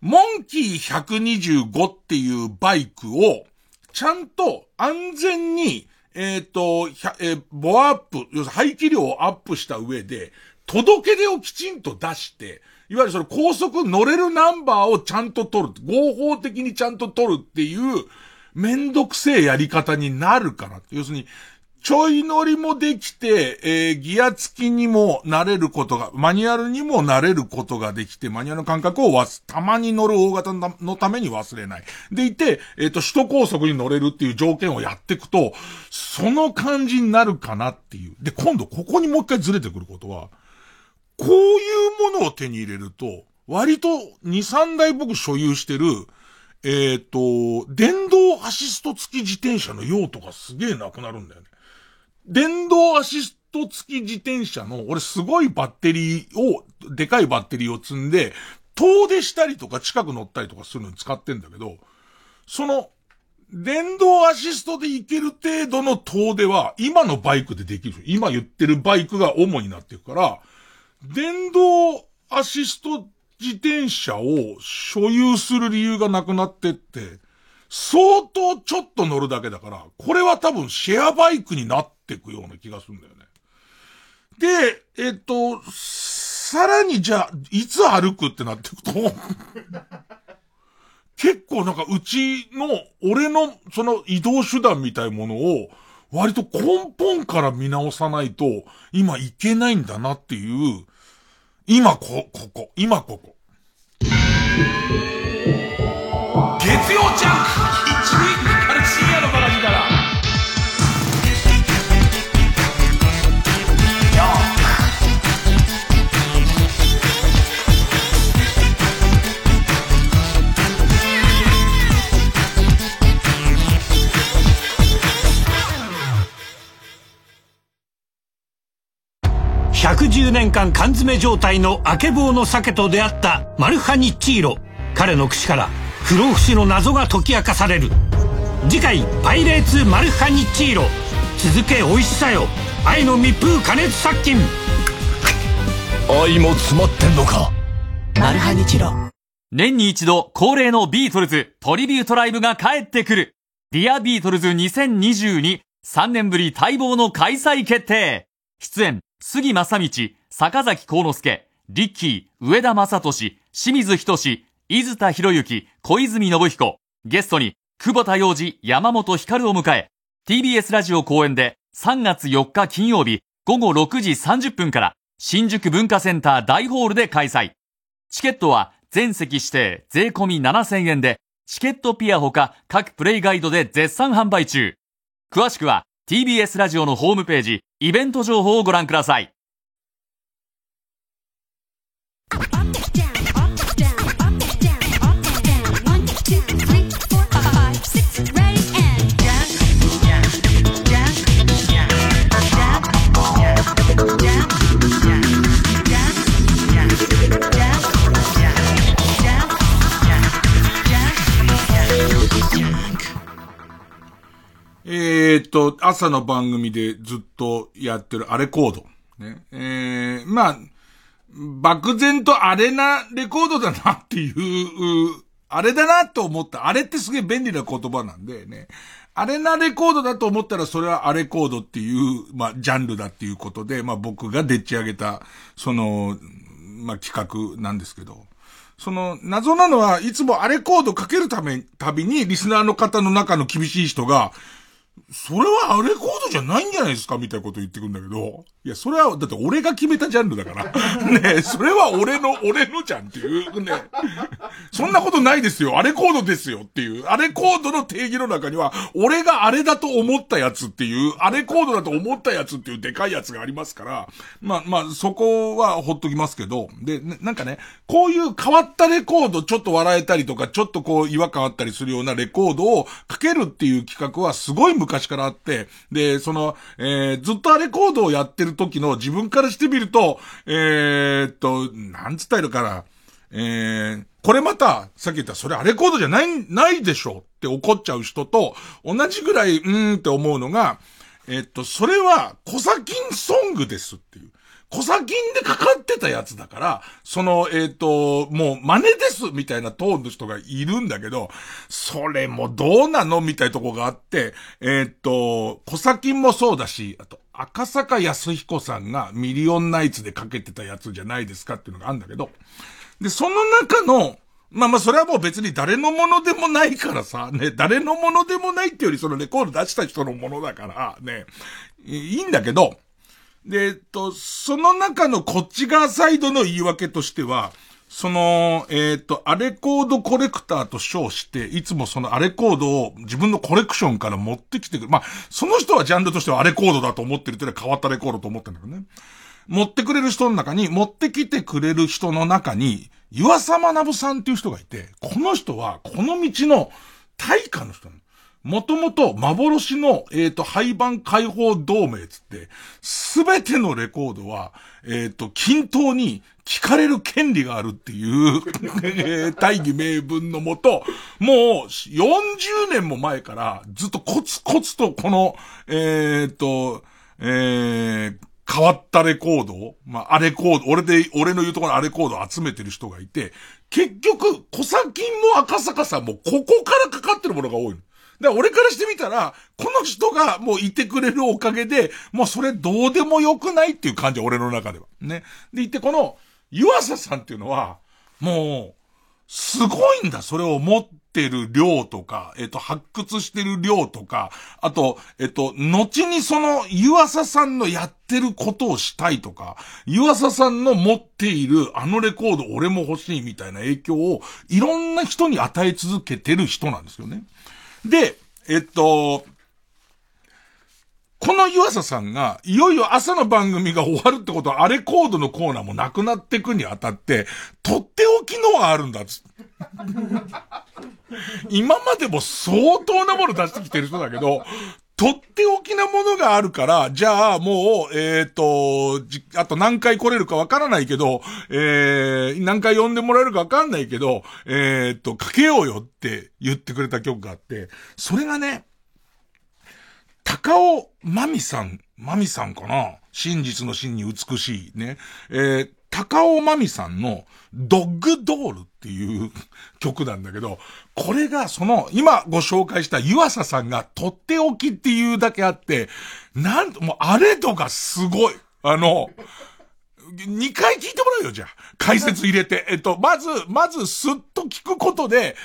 Speaker 1: モンキー125っていうバイクを、ちゃんと安全に、えっ、ー、と、えー、ボアアップ、要するに排気量をアップした上で、届け出をきちんと出して、いわゆるその高速乗れるナンバーをちゃんと取る。合法的にちゃんと取るっていう、めんどくせえやり方になるから。要するに、ちょい乗りもできて、えー、ギア付きにもなれることが、マニュアルにもなれることができて、マニュアルの感覚をわす、たまに乗る大型のために忘れない。でいて、えっ、ー、と、首都高速に乗れるっていう条件をやっていくと、その感じになるかなっていう。で、今度ここにもう一回ずれてくることは、こういうものを手に入れると、割と2、3台僕所有してる、えっ、ー、と、電動アシスト付き自転車の用途がすげえなくなるんだよね。電動アシスト付き自転車の、俺すごいバッテリーを、でかいバッテリーを積んで、遠出したりとか近く乗ったりとかするのに使ってんだけど、その、電動アシストで行ける程度の遠出は、今のバイクでできる。今言ってるバイクが主になってるから、電動アシスト自転車を所有する理由がなくなってって、相当ちょっと乗るだけだから、これは多分シェアバイクになってくような気がするんだよね。で、えっと、さらにじゃあ、いつ歩くってなってくと 結構なんかうちの、俺のその移動手段みたいものを、割と根本から見直さないと、今いけないんだなっていう、今こ、ここ、今ここ。月曜ジャンク一塁
Speaker 7: 110年間缶詰状態のあけぼのの鮭と出会ったマルハニッチーロ。彼の口から不老不死の謎が解き明かされる。次回「パイレーツマルハニッチーロ」続け美味しさよ。愛の密封加熱殺菌。
Speaker 8: 愛も詰まってんのか。
Speaker 9: マルハニチロ。
Speaker 10: 年に一度恒例のビートルズトリビュートライブが帰ってくる。 Dear Beatles 2022 3年ぶり待望の開催決定。出演杉正道坂崎幸之助リッキー上田正俊清水仁伊豆田博之、小泉信彦、ゲストに、久保田洋二、山本光を迎え、TBS ラジオ公演で3月4日金曜日午後6時30分から新宿文化センター大ホールで開催。チケットは全席指定税込7000円で、チケットピアほか各プレイガイドで絶賛販売中。詳しくは TBS ラジオのホームページ、イベント情報をご覧ください。
Speaker 1: えー、っと、朝の番組でずっとやってるあれコード。ね。えー、まあ、漠然とあれなレコードだなっていう、あれだなと思った。あれってすげえ便利な言葉なんでね。あれなレコードだと思ったらそれはアレコードっていう、まあ、ジャンルだっていうことで、まあ僕がでっち上げた、その、まあ企画なんですけど。その、謎なのは、いつもあれコードかけるため、たびに、リスナーの方の中の厳しい人が、それはあれコードじゃないんじゃないですかみたいなこと言ってくんだけど。いや、それは、だって俺が決めたジャンルだから。ねそれは俺の、俺のじゃんっていう、ね。そんなことないですよ。あれコードですよっていう。あれコードの定義の中には、俺があれだと思ったやつっていう、あれコードだと思ったやつっていうでかいやつがありますから、まあまあ、そこはほっときますけど、で、なんかね、こういう変わったレコード、ちょっと笑えたりとか、ちょっとこう違和感あったりするようなレコードをかけるっていう企画はすごい昔からあって、で、その、えー、ずっとあれコードをやってる時の自分からしてみると、えー、っと、なんつったらいいのかな。えー、これまた、さっき言ったそれアレコードじゃない、ないでしょって怒っちゃう人と、同じぐらい、うーんって思うのが、えっと、それは、コサキンソングですっていう。コサキンでかかってたやつだから、その、えっ、ー、と、もう真似ですみたいなトーンの人がいるんだけど、それもどうなのみたいなとこがあって、えっ、ー、と、コサキンもそうだし、あと、赤坂康彦さんがミリオンナイツでかけてたやつじゃないですかっていうのがあるんだけど、で、その中の、まあまあ、それはもう別に誰のものでもないからさ、ね、誰のものでもないっていうよりそのレコード出した人のものだから、ね、いいんだけど、で、えっと、その中のこっち側サイドの言い訳としては、その、えっ、と、アレコードコレクターと称して、いつもそのアレコードを自分のコレクションから持ってきてくる。まあ、その人はジャンルとしてはアレコードだと思ってるっていうのは変わったレコードと思ってるんだけどね。持ってくれる人の中に、持ってきてくれる人の中に、岩佐学さんっていう人がいて、この人は、この道の大化の人なの。もともと幻の、えっ、ー、と、廃盤解放同盟つって、すべてのレコードは、えっ、ー、と、均等に聞かれる権利があるっていう え大義名分のもと、もう40年も前からずっとコツコツとこの、えっ、ー、と、えー、変わったレコードを、まあ、アレコード、俺で、俺の言うところのアレコードを集めてる人がいて、結局、小崎も赤坂さんもここからかかってるものが多いの。で、俺からしてみたら、この人がもういてくれるおかげで、もうそれどうでもよくないっていう感じ、俺の中では。ね。で、言ってこの、湯浅さんっていうのは、もう、すごいんだ、それを持ってる量とか、えっと、発掘してる量とか、あと、えっと、後にその、湯浅さんのやってることをしたいとか、湯浅さんの持っているあのレコード俺も欲しいみたいな影響を、いろんな人に与え続けてる人なんですよね。で、えっと、この湯浅さんが、いよいよ朝の番組が終わるってことは、あれコードのコーナーもなくなっていくにあたって、とっておきのがあるんだっつ 今までも相当なもの出してきてる人だけど、とっておきなものがあるから、じゃあもう、えっ、ー、と、あと何回来れるかわからないけど、えー、何回呼んでもらえるかわかんないけど、えっ、ー、と、かけようよって言ってくれた曲があって、それがね、高尾まみさん、まみさんかな？真実の真に美しいね。えー、高尾まみさんのドッグドールっていう 曲なんだけど、これがその、今ご紹介した湯浅さんがとっておきっていうだけあって、なんと、もうあれとかすごい。あの、2回聞いてもらうよ、じゃあ。解説入れて。えっと、まず、まず、すっと聞くことで、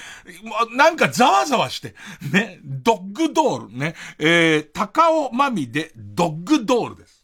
Speaker 1: なんかざわざわして、ね、ドッグドールね、えー、高尾まみでドッグドールです。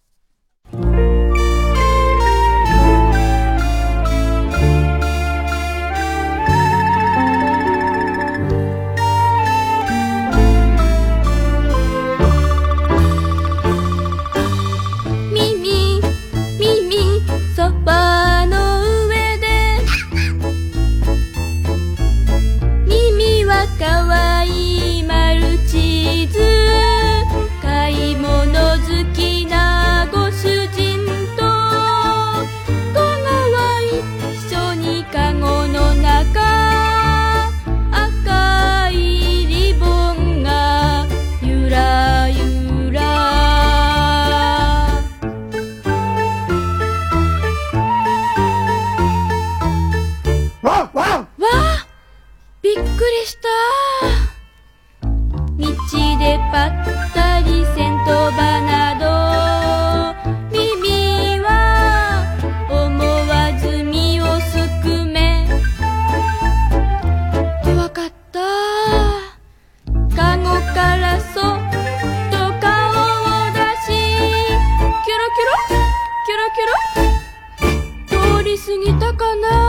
Speaker 9: 過ぎたかな？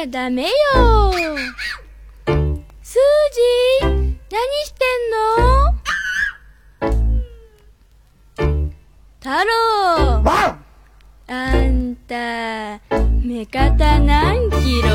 Speaker 9: ゃダメよ。スージー何してんの？太郎。あんた目方何キロ？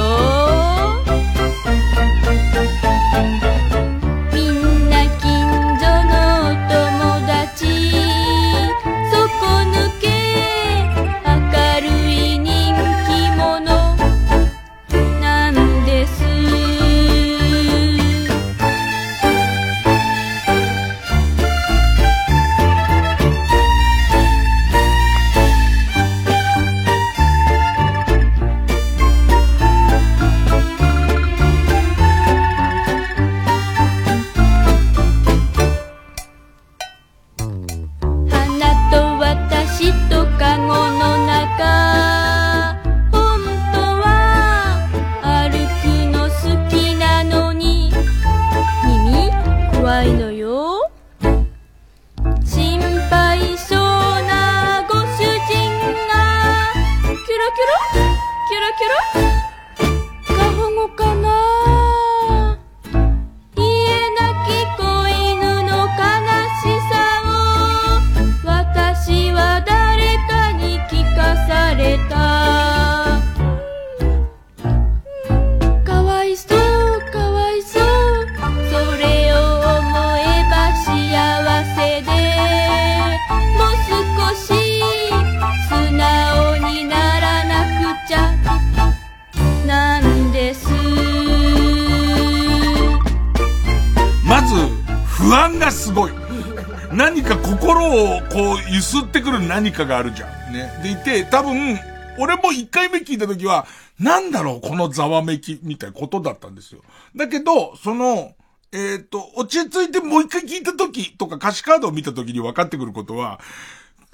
Speaker 1: 何かがあるじゃん。ね。でいて、多分、俺も一回目聞いた時は、なんだろう、このざわめき、みたいなことだったんですよ。だけど、その、えっ、と、落ち着いてもう一回聞いた時とか歌詞カードを見た時に分かってくることは、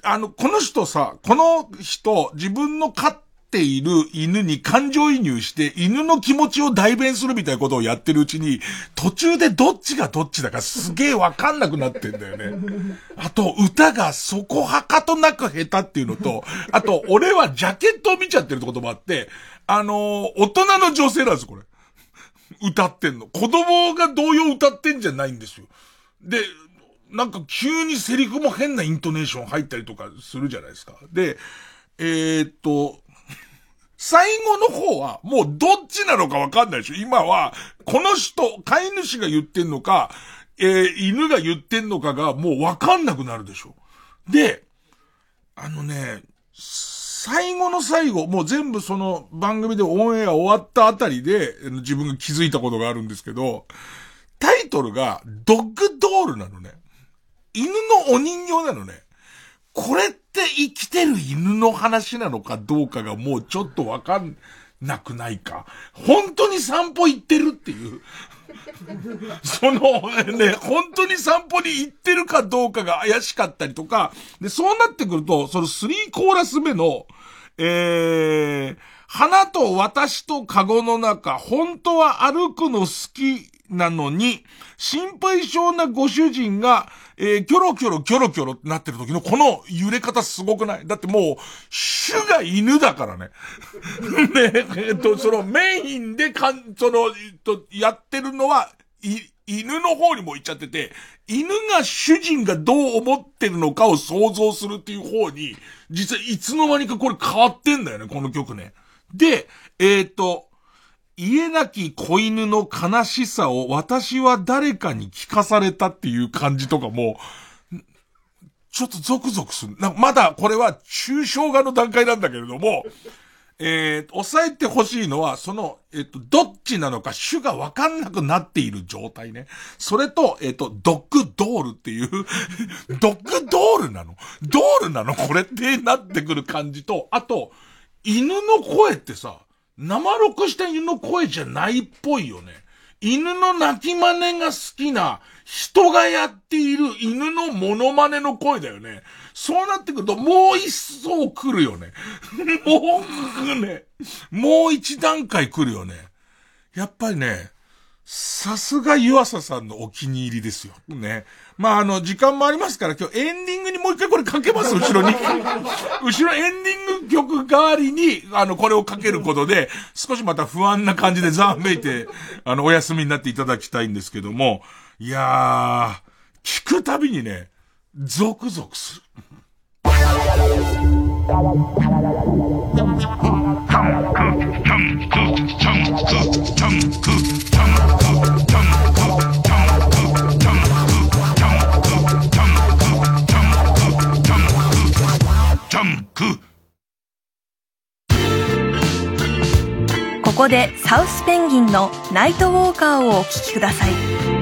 Speaker 1: あの、この人さ、この人、自分の飼っている犬に感情移入して、犬の気持ちを代弁するみたいなことをやってるうちに、途中でどっちがどっちだかすげえわかんなくなってんだよね。あと、歌がそこはかとなく下手っていうのと、あと、俺はジャケットを見ちゃってるってこともあって、あのー大人の女性なんです、これ。歌ってんの。子供が童謡歌ってんじゃないんですよ。で、なんか急にセリフも変なイントネーション入ったりとかするじゃないですか。で、えー、っと、最後の方はもうどっちなのかわかんないでしょ。今は、この人、飼い主が言ってんのか、えー犬が言ってんのかがもうわかんなくなるでしょ。で、あのね、最後の最後、もう全部その番組でオンエア終わったあたりで、自分が気づいたことがあるんですけど、タイトルがドッグドールなのね。犬のお人形なのね。これっって生きてる犬の話なのかどうかがもうちょっとわかんなくないか。本当に散歩行ってるっていう。そのね、本当に散歩に行ってるかどうかが怪しかったりとか、で、そうなってくると、その3コーラス目の、えー、花と私とカゴの中、本当は歩くの好きなのに、心配性なご主人が、えー、キョロキョロキョロキョロってなってる時のこの揺れ方すごくない？だってもう、種が犬だからね。ね、えっと、そのメインでかん、その、えっと、やってるのは、い、犬の方にも行っちゃってて、犬が主人がどう思ってるのかを想像するっていう方に、実はいつの間にかこれ変わってんだよね、この曲ね。で、えっ、と、家なき子犬の悲しさを私は誰かに聞かされたっていう感じとかも、ちょっとゾクゾクする。まだこれは抽象画の段階なんだけれども、えー、抑えてほしいのは、その、えっ、と、どっちなのか種がわかんなくなっている状態ね。それと、えっ、と、ドッグドールっていう、ドッグドールなの？ドールなの？これってなってくる感じと、あと、犬の声ってさ、生録した犬の声じゃないっぽいよね。犬の鳴き真似が好きな人がやっている犬のモノマネの声だよね。そうなってくるともう一層来るよね。もうね、もう一段階来るよね。やっぱりね、さすが湯浅さんのお気に入りですよ。ね。まあ、あの、時間もありますから、今日エンディングにもう一回これかけます、後ろに。後ろエンディング曲代わりに、あの、これをかけることで、少しまた不安な感じでざわめいて、あの、お休みになっていただきたいんですけども、いやー、聞くたびにね、ゾクゾクする。
Speaker 11: ここでサウスペンギンのナイトウォーカーをお聴きください。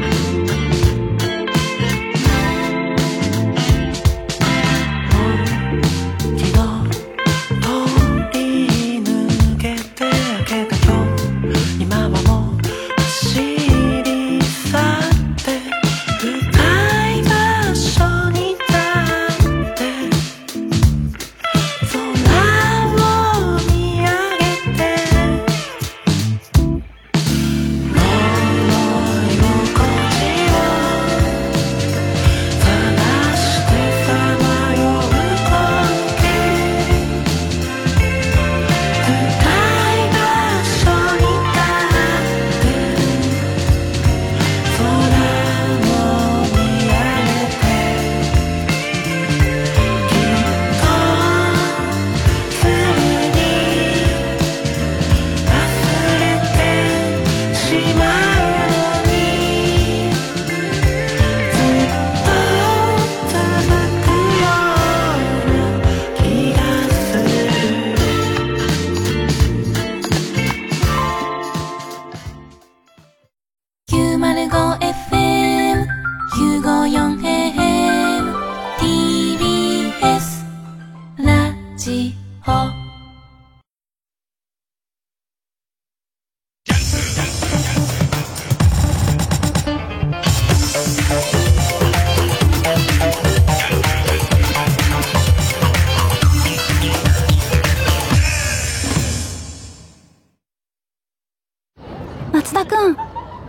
Speaker 12: 松田くん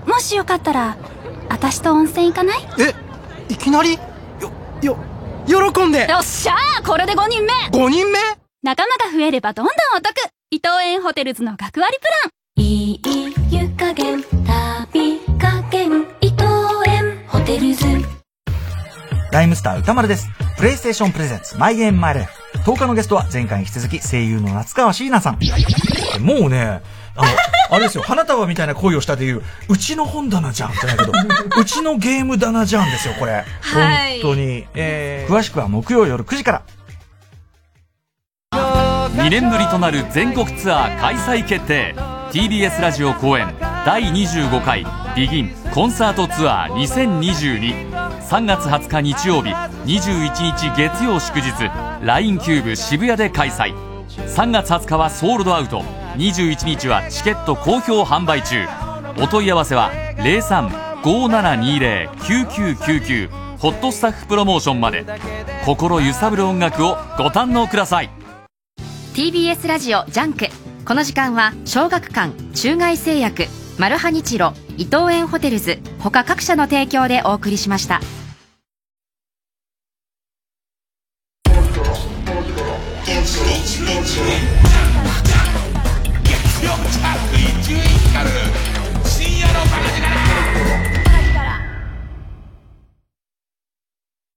Speaker 12: もしよかったら私と温泉行かない？
Speaker 13: えいきなり？よよ喜んで。
Speaker 12: よっしゃーこれで5人目。
Speaker 13: 5人目？
Speaker 12: 仲間が増えればどんどんお得。伊藤園ホテルズの学割プラン。いい湯加減旅加減伊藤園ホテルズ。
Speaker 14: ライムスター歌丸です。プレイステーションプレゼンツ、マイゲームマイライ。フ。10日のゲストは前回に引き続き声優の夏川椎名さん。もうね、あの、あれですよ、花束みたいな恋をしたでいう、うちの本棚じゃんじゃないけど、うちのゲーム棚じゃんですよ、これ。
Speaker 15: はい
Speaker 14: 本当に。えー、詳しくは木曜夜9時から。
Speaker 10: 2年ぶりとなる全国ツアー開催決定 TBS ラジオ公演第25回ビギンコンサートツアー20223月20日日曜日21日月曜祝日 LINE キューブ渋谷で開催3月20日はソールドアウト21日はチケット好評販売中。お問い合わせは0357209999ホットスタッフプロモーションまで。心揺さぶる音楽をご堪能ください。
Speaker 15: TBS ラジオ JUNK。この時間は小学館中外製薬。マルハニチロ。伊藤園ホテルズ。他各社の提供でお送りしました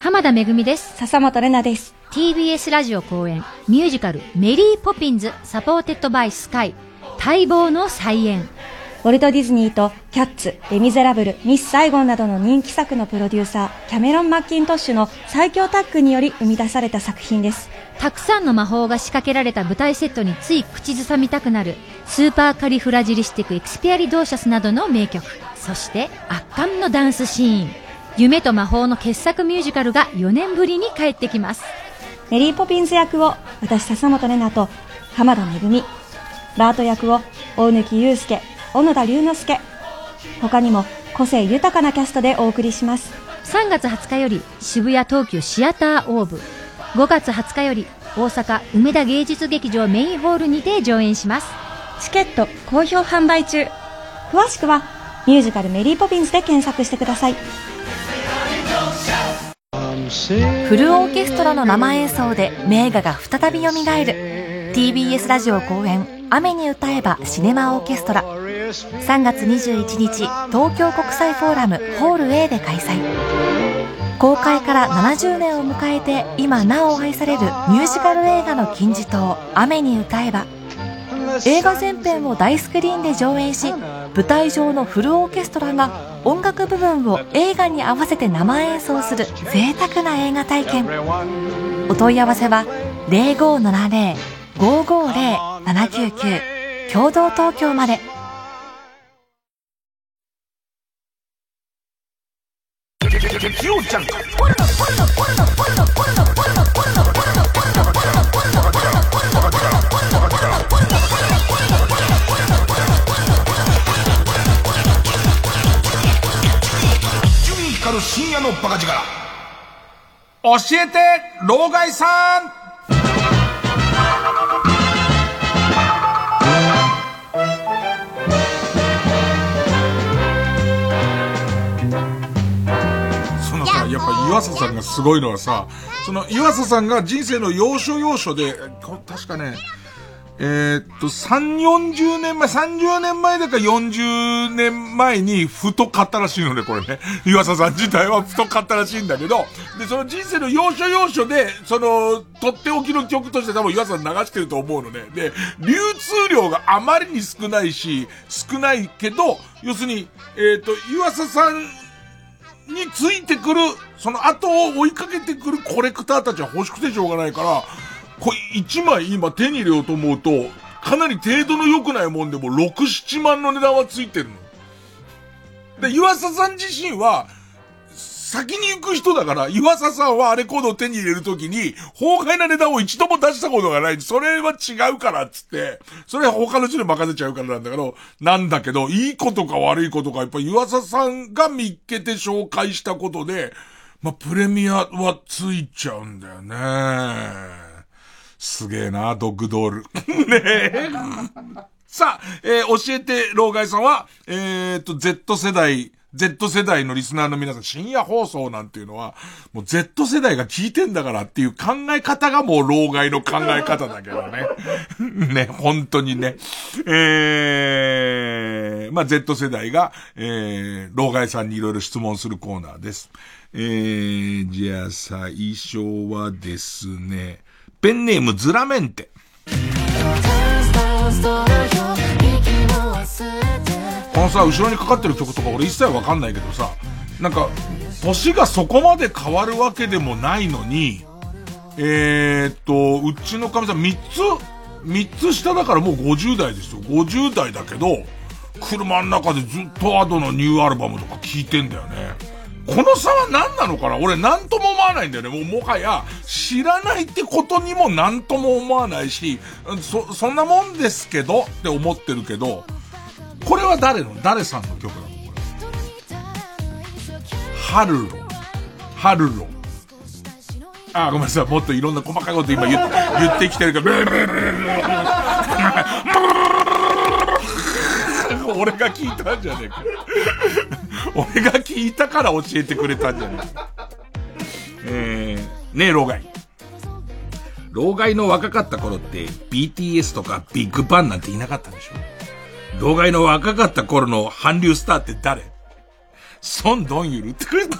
Speaker 16: 濱田めぐみです。笹本玲奈です。TBS ラジオ後援ミュージカルメリーポピンズ supported by Sky 待望の再演。
Speaker 17: ウォルト・ディズニーとキャッツ、レ・ミゼラブル、ミス・サイゴンなどの人気作のプロデューサー、キャメロン・マッキントッシュの最強タッグにより生み出された作品です。
Speaker 16: たくさんの魔法が仕掛けられた舞台セットについ口ずさみたくなる。スーパーカリフラジリスティックエクスピアリドーシャスなどの名曲そして圧巻のダンスシーン夢と魔法の傑作ミュージカルが4年ぶりに帰ってきます。
Speaker 17: メリーポピンズ役を私笹本玲奈と浜田めぐみバート役を大貫祐介小野田龍之介。他にも個性豊かなキャストでお送りします。
Speaker 16: 3月20日より渋谷東急シアターオーブ。5月20日より大阪梅田芸術劇場メインホールにて上演します。
Speaker 17: チケット好評販売中。詳しくはミュージカルメリーポピンズで検索してください。
Speaker 18: フルオーケストラの生演奏で名画が再び蘇る。TBS ラジオ公演「雨に歌えばシネマオーケストラ」3月21日東京国際フォーラムホール A で開催。公開から70年を迎えて今なお愛されるミュージカル映画の金字塔「雨に歌えば」映画全編を大スクリーンで上映し舞台上のフルオーケストラが音楽部分を映画に合わせて生演奏する贅沢な映画体験。お問い合わせは0570-550-799共同東京まで。
Speaker 1: 伊集院光る深夜のバカ力。教えて老害さん。岩佐さんがすごいのはさ、その岩佐さんが人生の要所要所で、確かね、えーっと、3、40年前、30年前だか40年前に太かったらしいのね、これね。岩佐さん自体は太かったらしいんだけど、で、その人生の要所要所で、その、とっておきの曲として多分岩佐さん流してると思うのね。で、流通量があまりに少ないし、少ないけど、要するに、えーっと、岩佐さんについてくる、その後を追いかけてくるコレクターたちは欲しくてしょうがないから、これ1枚今手に入れようと思うと、かなり程度の良くないもんでも6、7万の値段はついてるの。で、岩佐さん自身は、先に行く人だから、岩佐さんはあれコードを手に入れるときに、崩壊な値段を一度も出したことがない。それは違うからつって、それは他の人に任せちゃうからなんだけど、なんだけど、いいことか悪いことか、やっぱ岩佐さんが見っけて紹介したことで、まあ、プレミアはついちゃうんだよね。すげえな、ドッグドール。ねえ。さあ、えー教えて、老害さんは、えー、と、Z 世代、Z 世代のリスナーの皆さん、深夜放送なんていうのは、もう Z 世代が聞いてんだからっていう考え方がもう老害の考え方だけどね。ね、本当にね。えー、まあ Z 世代が、えー、老害さんにいろいろ質問するコーナーです。えー、じゃあ最初はですね、ペンネームズラメンテ。のさ、後ろにかかってる曲とか俺一切わかんないけどさ、なんか、年がそこまで変わるわけでもないのに、えー、っと、うちのかみさん3つ、3つ下だからもう50代ですよ。50代だけど、車の中でずっとアドのニューアルバムとか聴いてんだよね。この差は何なのかな？俺何とも思わないんだよね。もうもはや知らないってことにも何とも思わないし、そ、そんなもんですけどって思ってるけど、これは誰の？誰さんの曲なの？これ。ハルロ。ハルロ。あ、ごめんなさい。もっといろんな細かいこと今言って、言ってきてるから、ブルルブルブルブル俺が聞いたんじゃねえか。俺が聞いたから教えてくれたんじゃねえか。えー、ねえ、老害。老害の若かった頃って BTS とかビッグバンなんていなかったでしょ？老害の若かった頃の韓流スターって誰？ソン・ドンユルってくれた。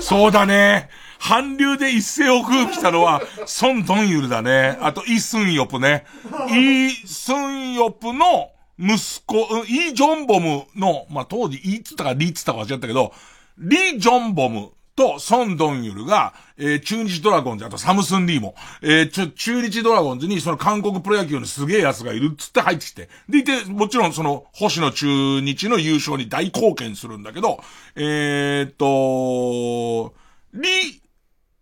Speaker 1: そうだね。韓流で一世を風靡したのは、ソン・ドンユルだね。あと、イ・スンヨプね。イ・スンヨプの息子、イ・ジョンボムの、まあ、当時、イっつったかリっつったか忘れちゃったけど、リ・ジョンボムとソン・ドンユルが、えー、中日ドラゴンズ、あとサムスン・リーも、えー、ちょ、中日ドラゴンズにその韓国プロ野球のすげえ奴がいるっつって入ってきて。でいて、もちろんその、星野中日の優勝に大貢献するんだけど、えー、っと、リ、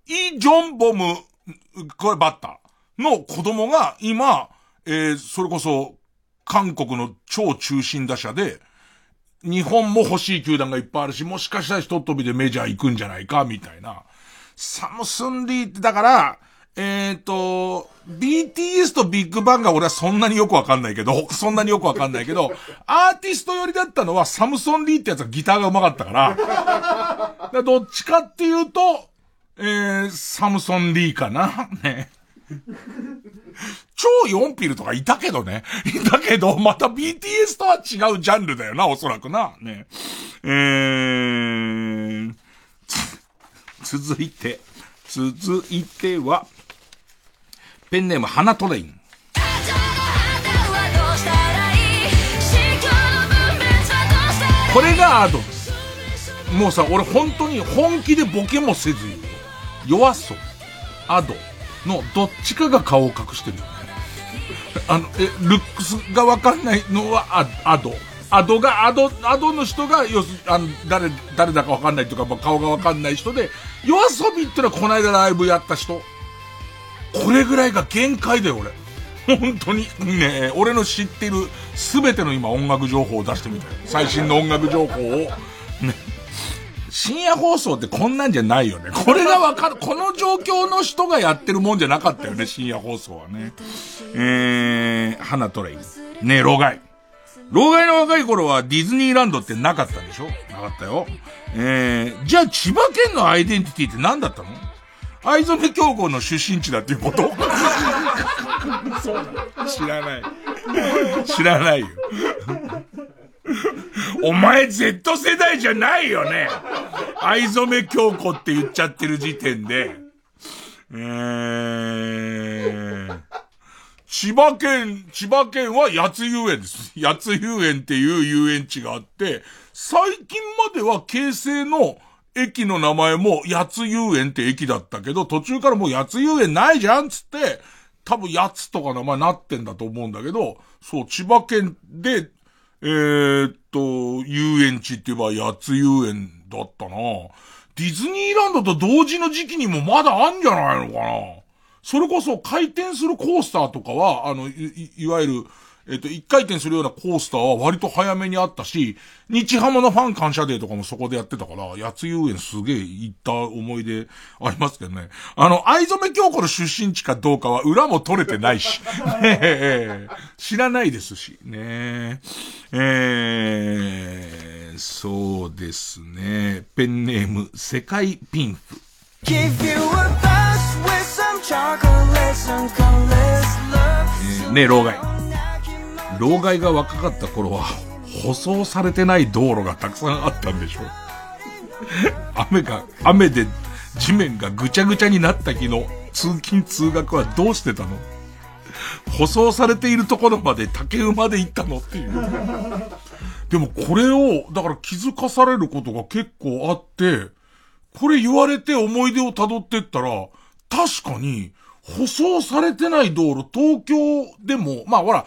Speaker 1: イ・ジョンボム、これバッターの子供が今、えー、それこそ、韓国の超中心打者で、日本も欲しい球団がいっぱいあるし、もしかしたら一飛びでメジャー行くんじゃないか、みたいな。サムスンリーって、だから、えっ、ー、と、BTS とビッグバンが俺はそんなによくわかんないけど、そんなによくわかんないけど、アーティスト寄りだったのはサムソンリーってやつがギターが上手かったから、どっちかっていうと、えー、サムソンリーかなね。超4ピルとかいたけどね。いたけど、また BTS とは違うジャンルだよな、おそらくな。ね。えー、続いて、続いては、ペンネーム花トレイン。これがアドもうさ、俺本当に本気でボケもせず弱そう、アドのどっちかが顔を隠してるよね。あの、え、ルックスがわかんないのはアアド。アドが、アド、アドの人が、よす、あの、誰、誰だかわかんないというか、まあ、顔がわかんない人で、夜遊びってのはこの間ライブやった人。これぐらいが限界だよ、俺。本当に。ね俺の知ってる全ての今音楽情報を出してみたよ。最新の音楽情報を。ね。深夜放送ってこんなんじゃないよね。これがわかる。この状況の人がやってるもんじゃなかったよね、深夜放送はね。えー、花トレイン。ねえ、老害。老害の若い頃はディズニーランドってなかったでしょ？なかったよ。えー、じゃあ千葉県のアイデンティティって何だったの？藍染京子の出身地だっていうこと？そうだ。知らない。知らないよ。お前 Z 世代じゃないよね。藍染京子って言っちゃってる時点で。えー、千葉県、千葉県は八津遊園です。八津遊園っていう遊園地があって、最近までは京成の駅の名前も八津遊園って駅だったけど、途中からもう八津遊園ないじゃんつって、多分八津とか名前なってんだと思うんだけど、そう、千葉県でえー、っと、遊園地って言えば八つ遊園だったな。ディズニーランドと同時の時期にもまだあんじゃないのかな。それこそ回転するコースターとかは、あの、い、いわゆる、えっ、と、一回転するようなコースターは割と早めにあったし、日ハムのファン感謝デーとかもそこでやってたから、八つ遊園すげえ行った思い出ありますけどね。あの、藍染京子の出身地かどうかは裏も取れてないし、ねえ、知らないですし、ねえー、そうですね。ペンネーム、世界ピンフ。えー、ねえ、老害。老害が若かった頃は、舗装されてない道路がたくさんあったんでしょ 雨が、雨で地面がぐちゃぐちゃになった日の通勤通学はどうしてたの？舗装されているところまで竹馬で行ったのっていう。でもこれを、だから気づかされることが結構あって、これ言われて思い出を辿ってったら、確かに、舗装されてない道路、東京でも、まあほら、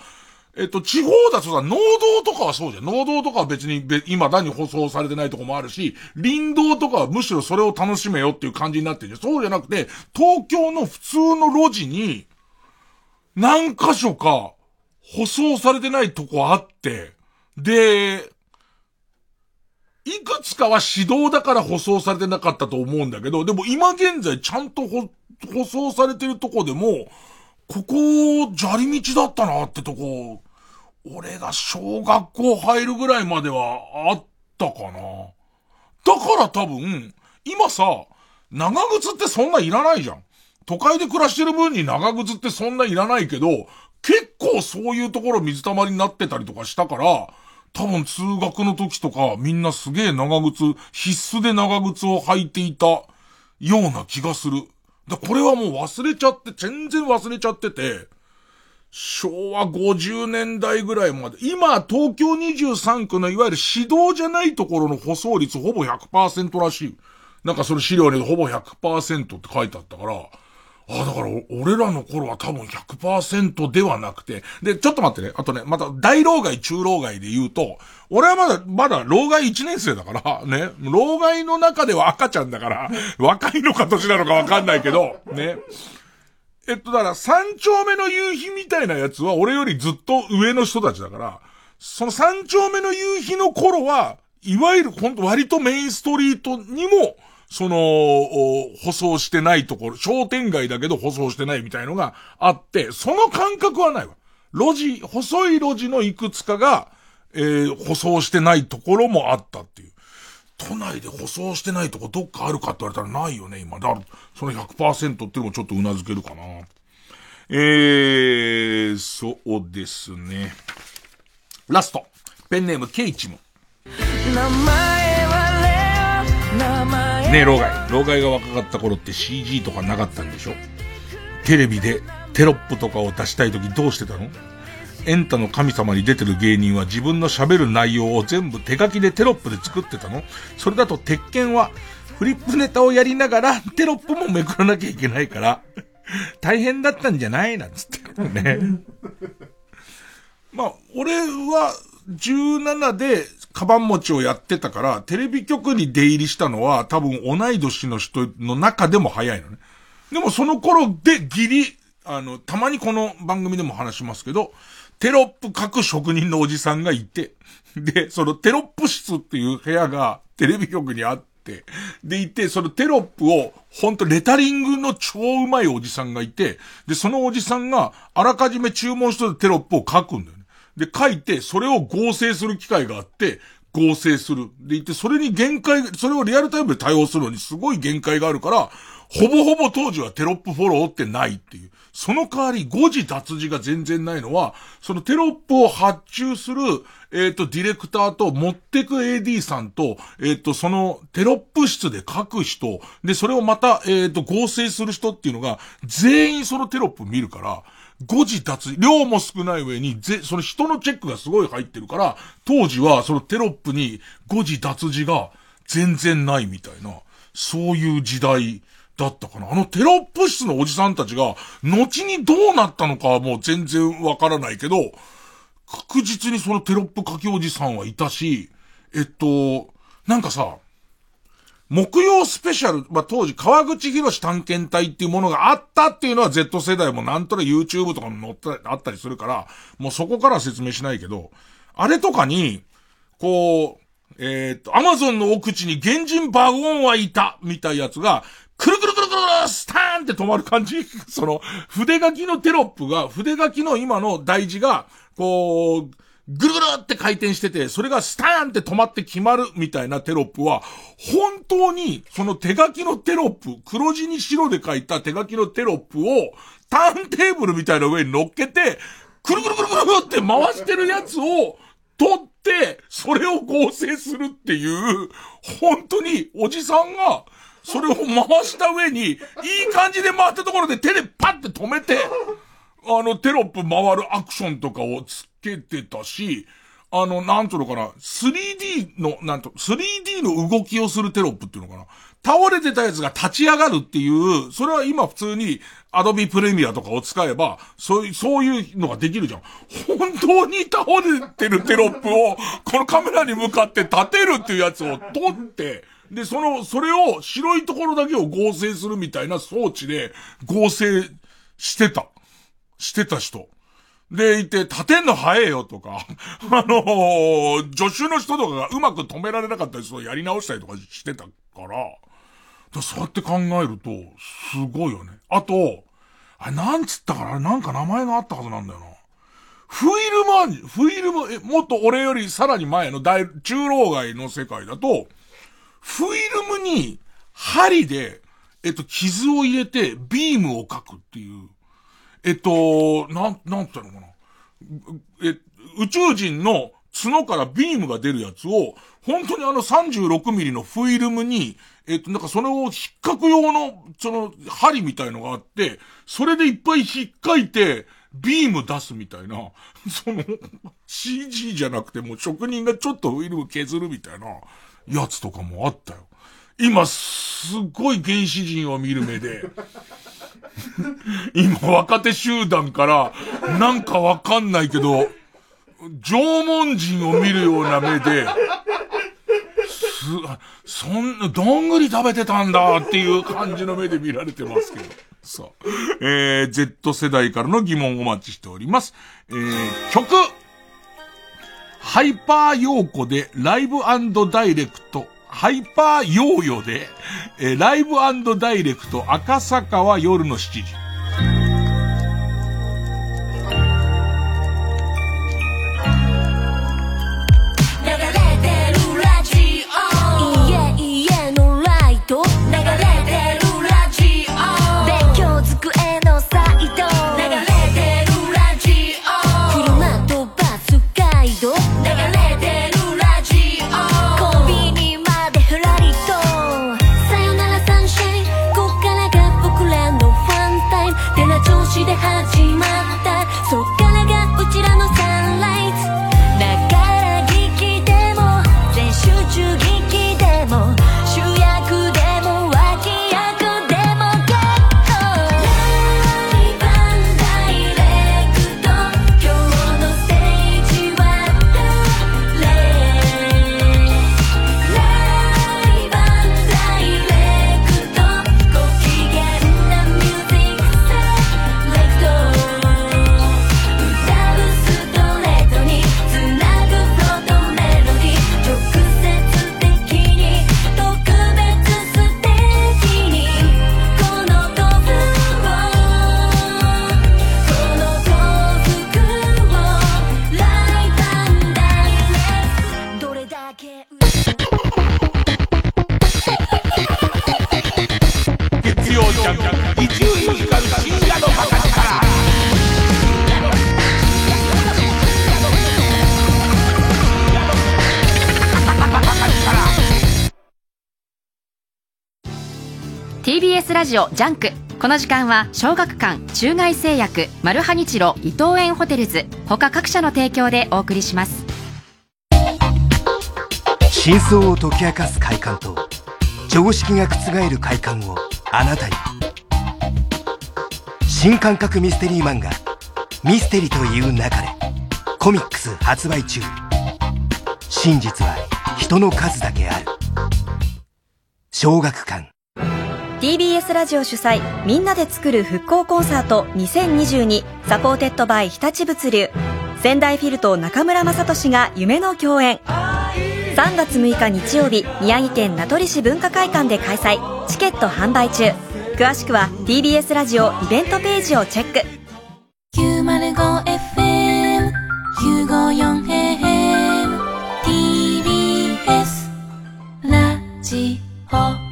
Speaker 1: えっと、地方だとさ、農道とかはそうじゃん。農道とかは別に、今だに舗装されてないとこもあるし、林道とかはむしろそれを楽しめよっていう感じになってるじゃん。そうじゃなくて、東京の普通の路地に、何箇所か、舗装されてないとこあって、で、いくつかは指導だから舗装されてなかったと思うんだけど、でも今現在ちゃんと舗装されてるとこでも、ここ、砂利道だったなってとこ、俺が小学校入るぐらいまではあったかな。だから多分、今さ、長靴ってそんないらないじゃん。都会で暮らしてる分に長靴ってそんないらないけど、結構そういうところ水たまりになってたりとかしたから、多分通学の時とかみんなすげえ長靴、必須で長靴を履いていたような気がする。だこれはもう忘れちゃって、全然忘れちゃってて、昭和50年代ぐらいまで、今、東京23区のいわゆる指導じゃないところの舗装率ほぼ100%らしい。なんかその資料にほぼ100%って書いてあったから、ああ、だから、俺らの頃は多分100%ではなくて、で、ちょっと待ってね。あとね、また、大老害、中老害で言うと、俺はまだ、まだ、老害1年生だから、ね。老害の中では赤ちゃんだから、若いのか年なのかわかんないけど、ね。えっと、だから、三丁目の夕日みたいなやつは、俺よりずっと上の人たちだから、その三丁目の夕日の頃は、いわゆる、ほんと割とメインストリートにも、その、舗装してないところ、商店街だけど舗装してないみたいのがあって、その感覚はないわ。路地、細い路地のいくつかが、えー、舗装してないところもあったっていう。都内で舗装してないとこどっかあるかって言われたらないよね、今。だから、その100%っていうのもちょっと頷けるかな。えー、そうですね。ラスト。ペンネームケイチム。名前、ねえ、老害。老害が若かった頃って CG とかなかったんでしょ？テレビでテロップとかを出したい時どうしてたの？エンタの神様に出てる芸人は自分の喋る内容を全部手書きでテロップで作ってたの？それだと鉄拳はフリップネタをやりながらテロップもめくらなきゃいけないから大変だったんじゃない？なんつってね。まあ、俺は17でカバン持ちをやってたから、テレビ局に出入りしたのは多分同い年の人の中でも早いのね。でもその頃でギリ、あの、たまにこの番組でも話しますけど、テロップ書く職人のおじさんがいて、で、そのテロップ室っていう部屋がテレビ局にあって、でいて、そのテロップを、ほんとレタリングの超うまいおじさんがいて、で、そのおじさんがあらかじめ注文してテロップを書くんだよ。で、書いて、それを合成する機会があって、合成する。でいて、それに限界、それをリアルタイムで対応するのにすごい限界があるから、ほぼほぼ当時はテロップフォローってないっていう。その代わり誤字脱字が全然ないのは、そのテロップを発注する、えっ、ー、と、ディレクターと持ってく AD さんと、えっ、ー、と、そのテロップ室で書く人、で、それをまた、えっ、ー、と、合成する人っていうのが、全員そのテロップ見るから、誤字脱字、量も少ない上に、ぜ、その人のチェックがすごい入ってるから、当時はそのテロップに誤字脱字が全然ないみたいな、そういう時代だったかな。あのテロップ室のおじさんたちが、後にどうなったのかはもう全然わからないけど、確実にそのテロップ書きおじさんはいたし、えっと、なんかさ、木曜スペシャル、まあ、当時川口博士探検隊っていうものがあったっていうのは Z 世代もなんとなく YouTube とかに載った、あったりするから、もうそこから説明しないけど、あれとかに、こう、えっ、ー、と、アマゾンの奥地に原人バゴンはいた、みたいなやつが、くるくるくるくるスターンって止まる感じその、筆書きのテロップが、筆書きの今の大事が、こう、ぐるぐるって回転してて、それがスターンって止まって決まるみたいなテロップは、本当に、その手書きのテロップ、黒字に白で書いた手書きのテロップを、ターンテーブルみたいな上に乗っけて、くるくるくるくるって回してるやつを、取って、それを合成するっていう、本当に、おじさんが、それを回した上に、いい感じで回ったところで手でパッて止めて、あの、テロップ回るアクションとかをけてたし、あの、なんとのかな、3D の、なんと、3D の動きをするテロップっていうのかな。倒れてたやつが立ち上がるっていう、それは今普通にアドビプレミアとかを使えば、そういう、そういうのができるじゃん。本当に倒れてるテロップを、このカメラに向かって立てるっていうやつを撮って、で、その、それを白いところだけを合成するみたいな装置で合成してた。してた人。でいて、立てんの早えよとか、あのー、助手の人とかがうまく止められなかったりするやり直したりとかしてたから、だそうやって考えると、すごいよね。あと、あれ、なんつったかな？なんか名前があったはずなんだよな。フィルマン、フィルム、え、もっと俺よりさらに前の大、中老街の世界だと、フィルムに針で、えっと、傷を入れてビームを描くっていう、えっと、なん、なんていうのかな。え、宇宙人の角からビームが出るやつを、本当にあの36ミリのフィルムに、えっと、なんかそれを引っかく用の、その、針みたいのがあって、それでいっぱい引っかいて、ビーム出すみたいな、その、CG じゃなくても職人がちょっとフィルム削るみたいな、やつとかもあったよ。今、すっごい原始人を見る目で、今若手集団から、なんかわかんないけど、縄文人を見るような目で、す、そんな、どんぐり食べてたんだっていう感じの目で見られてますけど。さあ、えー、Z 世代からの疑問をお待ちしております。えー、曲ハイパーヨーコでライブダイレクト。ハイパーヨーヨーで、えー、ライブダイレクト赤坂は夜の7時。
Speaker 15: ラジオ JUNK。この時間は小学館中外製薬マルハニチロ伊藤園ホテルズ他各社の提供でお送りします。
Speaker 19: 真相を解き明かす快感と常識が覆る快感をあなたに。新感覚ミステリー漫画「ミステリと言う勿れ」コミックス発売中。真実は人の数だけある。小学館。
Speaker 20: TBS ラジオ主催みんなで作る復興コンサート2022 supported by 日立物流。仙台フィルと中村雅俊が夢の共演。3月6日日曜日宮城県名取市文化会館で開催。チケット販売中。詳しくは TBS ラジオイベントページをチェック。
Speaker 11: 905FM954AM TBS ラジオ。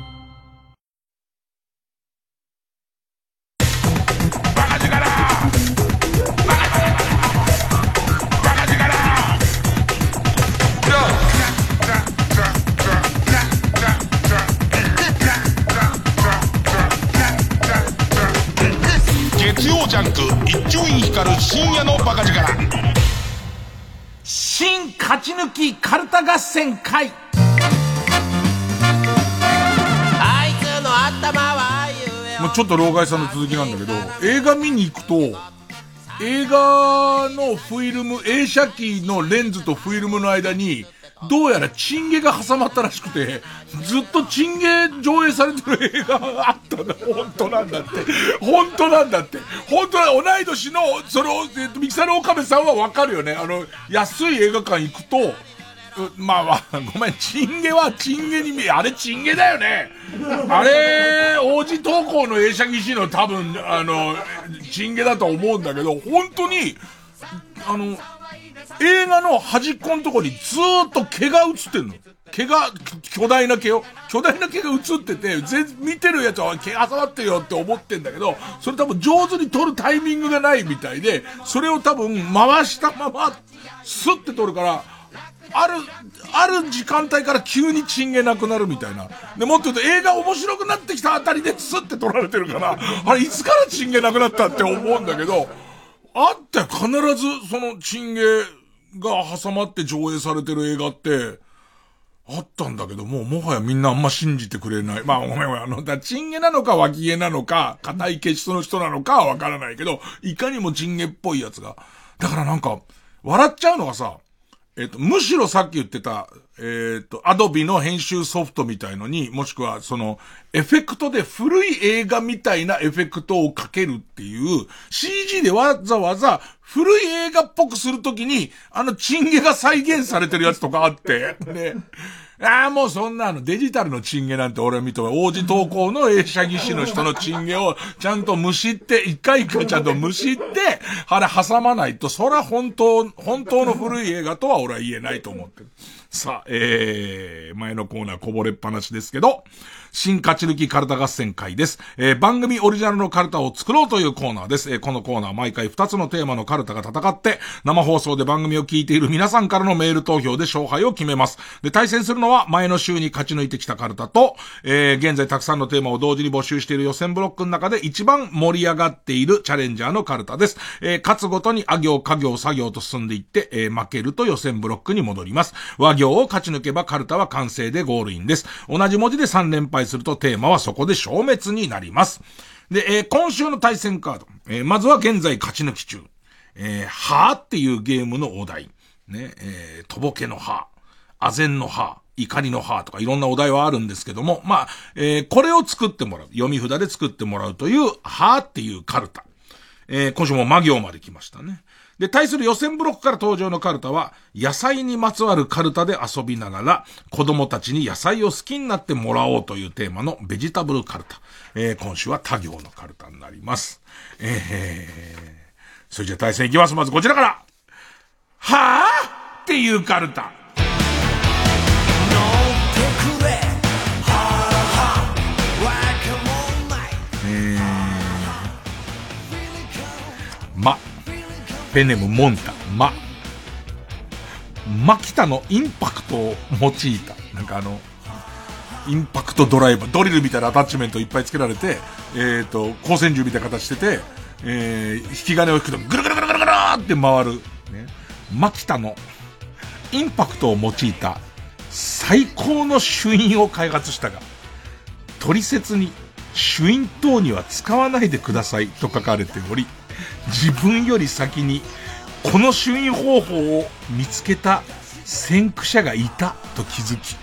Speaker 1: ち抜きカルタ合戦会。あいつの頭はもうちょっと老害さんの続きなんだけど映画見に行くと映画のフィルム映写機のレンズとフィルムの間にどうやらチンゲが挟まったらしくて、ずっとチンゲ上映されてる映画があったんだ。本当なんだって。本当なんだって。本当は同い年の、それを、えっと、ミキサルオカメさんはわかるよね。あの、安い映画館行くと、まあ、ごめん、チンゲはチンゲに見え、あれチンゲだよね。あれ、王子投稿の映写技師の多分、あの、チンゲだと思うんだけど、本当に、あの、映画の端っこのとこにずーっと毛が映ってんの。毛が、巨大な毛よ。巨大な毛が映ってて、全、見てるやつは毛挟まってるよって思ってんだけど、それ多分上手に撮るタイミングがないみたいで、それを多分回したまま、スッて撮るから、ある、ある時間帯から急にチンゲなくなるみたいな。で、もっと言うと映画面白くなってきたあたりでスって撮られてるから、あれいつからチンゲなくなったって思うんだけど、あって必ずそのチンゲが挟まって上映されてる映画って、あったんだけど、もうもはやみんなあんま信じてくれない。まあごめんごめん、あの、だチンゲなのか脇毛なのか、硬い毛質の人なのかはわからないけど、いかにもチンゲっぽいやつが。だからなんか、笑っちゃうのがさ、えっと、むしろさっき言ってた、えっと、アドビの編集ソフトみたいのに、もしくは、その、エフェクトで古い映画みたいなエフェクトをかけるっていう、CG でわざわざ古い映画っぽくするときに、あのチンゲが再現されてるやつとかあって、ね。ああ、もうそんなの、デジタルのチンゲなんて俺見て王子投稿の映写技師の人のチンゲをちゃんとむしって、一回一回ちゃんとむしって、あれ挟まないと、そら本当、本当の古い映画とは俺は言えないと思ってる。さあ、えー、前のコーナーこぼれっぱなしですけど、新勝ち抜きカルタ合戦会です。えー、番組オリジナルのカルタを作ろうというコーナーです。えー、このコーナー毎回2つのテーマのカルタが戦って、生放送で番組を聞いている皆さんからのメール投票で勝敗を決めます。で、対戦するのは前の週に勝ち抜いてきたカルタと、えー、現在たくさんのテーマを同時に募集している予選ブロックの中で一番盛り上がっているチャレンジャーのカルタです。えー、勝つごとにあ行、家行、作業と進んでいって、えー、負けると予選ブロックに戻ります。和行を勝ち抜けばカルタは完成でゴールインです。同じ文字で3連敗するとテーマはそこで消滅になります。で、えー、今週の対戦カード。えー、まずは現在勝ち抜き中。えー、はーっていうゲームのお題。ね、えー、とぼけのは、あぜんのは、怒りのはとかいろんなお題はあるんですけども、まあ、えー、これを作ってもらう。読み札で作ってもらうという、はーっていうカルタ。えー、今週も魔行まで来ましたね。で、対する予選ブロックから登場のカルタは、野菜にまつわるカルタで遊びながら、子供たちに野菜を好きになってもらおうというテーマのベジタブルカルタ。えー、今週は他行のカルタになります。えー、それじゃあ対戦いきます。まずこちらから。はぁっていうカルタ。えー、ま、ペネムモンタ、ま。マキタのインパクトを用いた。なんかあの、インパクトドライバー、ドリルみたいなアタッチメントいっぱい付けられて、えっ、ー、と、光線銃みたいな形してて、えー、引き金を引くとぐるぐるぐるぐるぐるって回る。ね。マキタのインパクトを用いた最高の主因を開発したが、取説に主因等には使わないでくださいと書かれており、自分より先にこの朱印方法を見つけた先駆者がいたと気づき、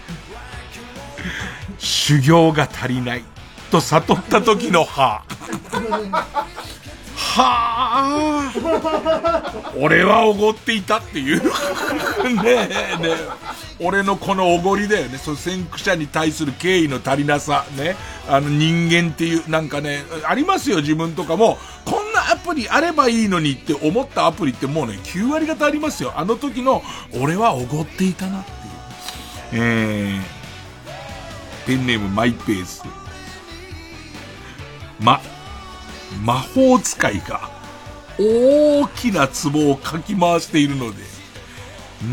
Speaker 1: 修行が足りないと悟った時の歯。はあ、俺はおごっていたっていう。ねえ、ねえ。俺のこのおごりだよね。その先駆者に対する敬意の足りなさ。ね。あの人間っていう、なんかね、ありますよ、自分とかも。こんなアプリあればいいのにって思ったアプリってもうね、9割方ありますよ。あの時の、俺はおごっていたなっていう。えー、ペンネームマイペース。ま、魔法使いが大きな壺をかき回しているので、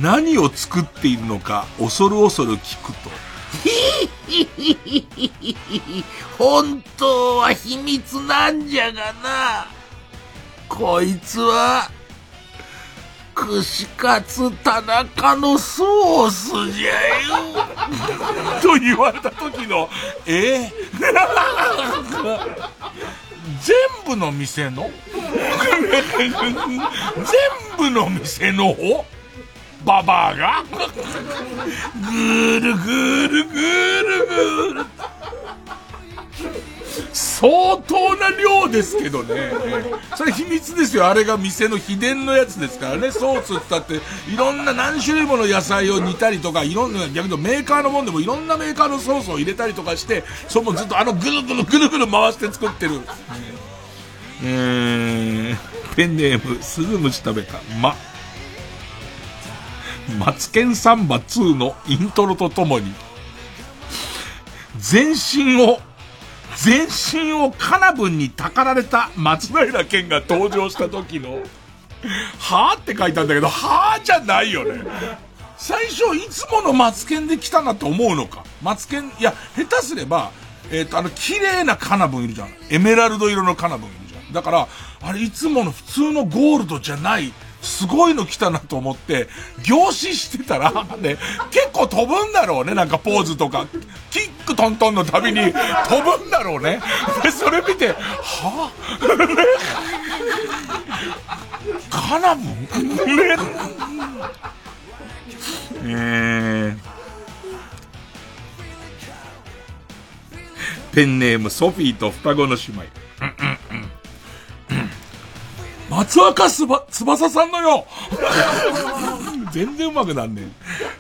Speaker 1: 何を作っているのか恐る恐る聞くと、本当は秘密なんじゃがな。こいつは、串カツ田中のソースじゃよ。と言われた時の、え 全部の店の？全部の店のババアが？ぐるぐるぐるぐる。相当な量ですけどね。それ秘密ですよ。あれが店の秘伝のやつですからね。ソースったって、いろんな何種類もの野菜を煮たりとか、いろんな、逆にメーカーのもんでもいろんなメーカーのソースを入れたりとかして、そのずっとあのぐるぐるぐるぐる回して作ってる。えー、ペンネーム、スズムシ食べた、ま。マツケンサンバ2のイントロとともに、全身を全身をカナブンにたかられた松平健が登場した時の、はぁって書いたんだけど、はぁじゃないよね。最初いつものマツケンで来たなって思うのか。マツケン、いや、下手すれば、えっ、ー、と、あの、綺麗なカナブンいるじゃん。エメラルド色のカナブンいるじゃん。だから、あれ、いつもの普通のゴールドじゃない、すごいの来たなと思って、凝視してたら、ね、結構飛ぶんだろうね、なんかポーズとか。キックトントンのたびに飛ぶんだろうね。で、それ見て、はぁ、ね、カナブンね？えーペンネームソフィーと双子の姉妹。松若すば、翼さんのよ全然うまくなんねえ。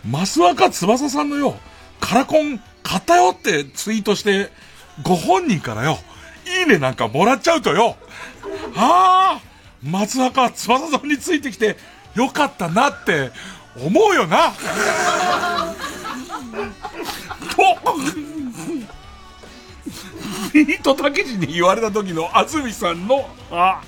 Speaker 1: 松若翼さんのよ、カラコン買ったよってツイートして、ご本人からよ、いいねなんかもらっちゃうとよ、ああ松若翼さんについてきてよかったなって思うよな。と、ビートたけしに言われた時の安住さんの、あ、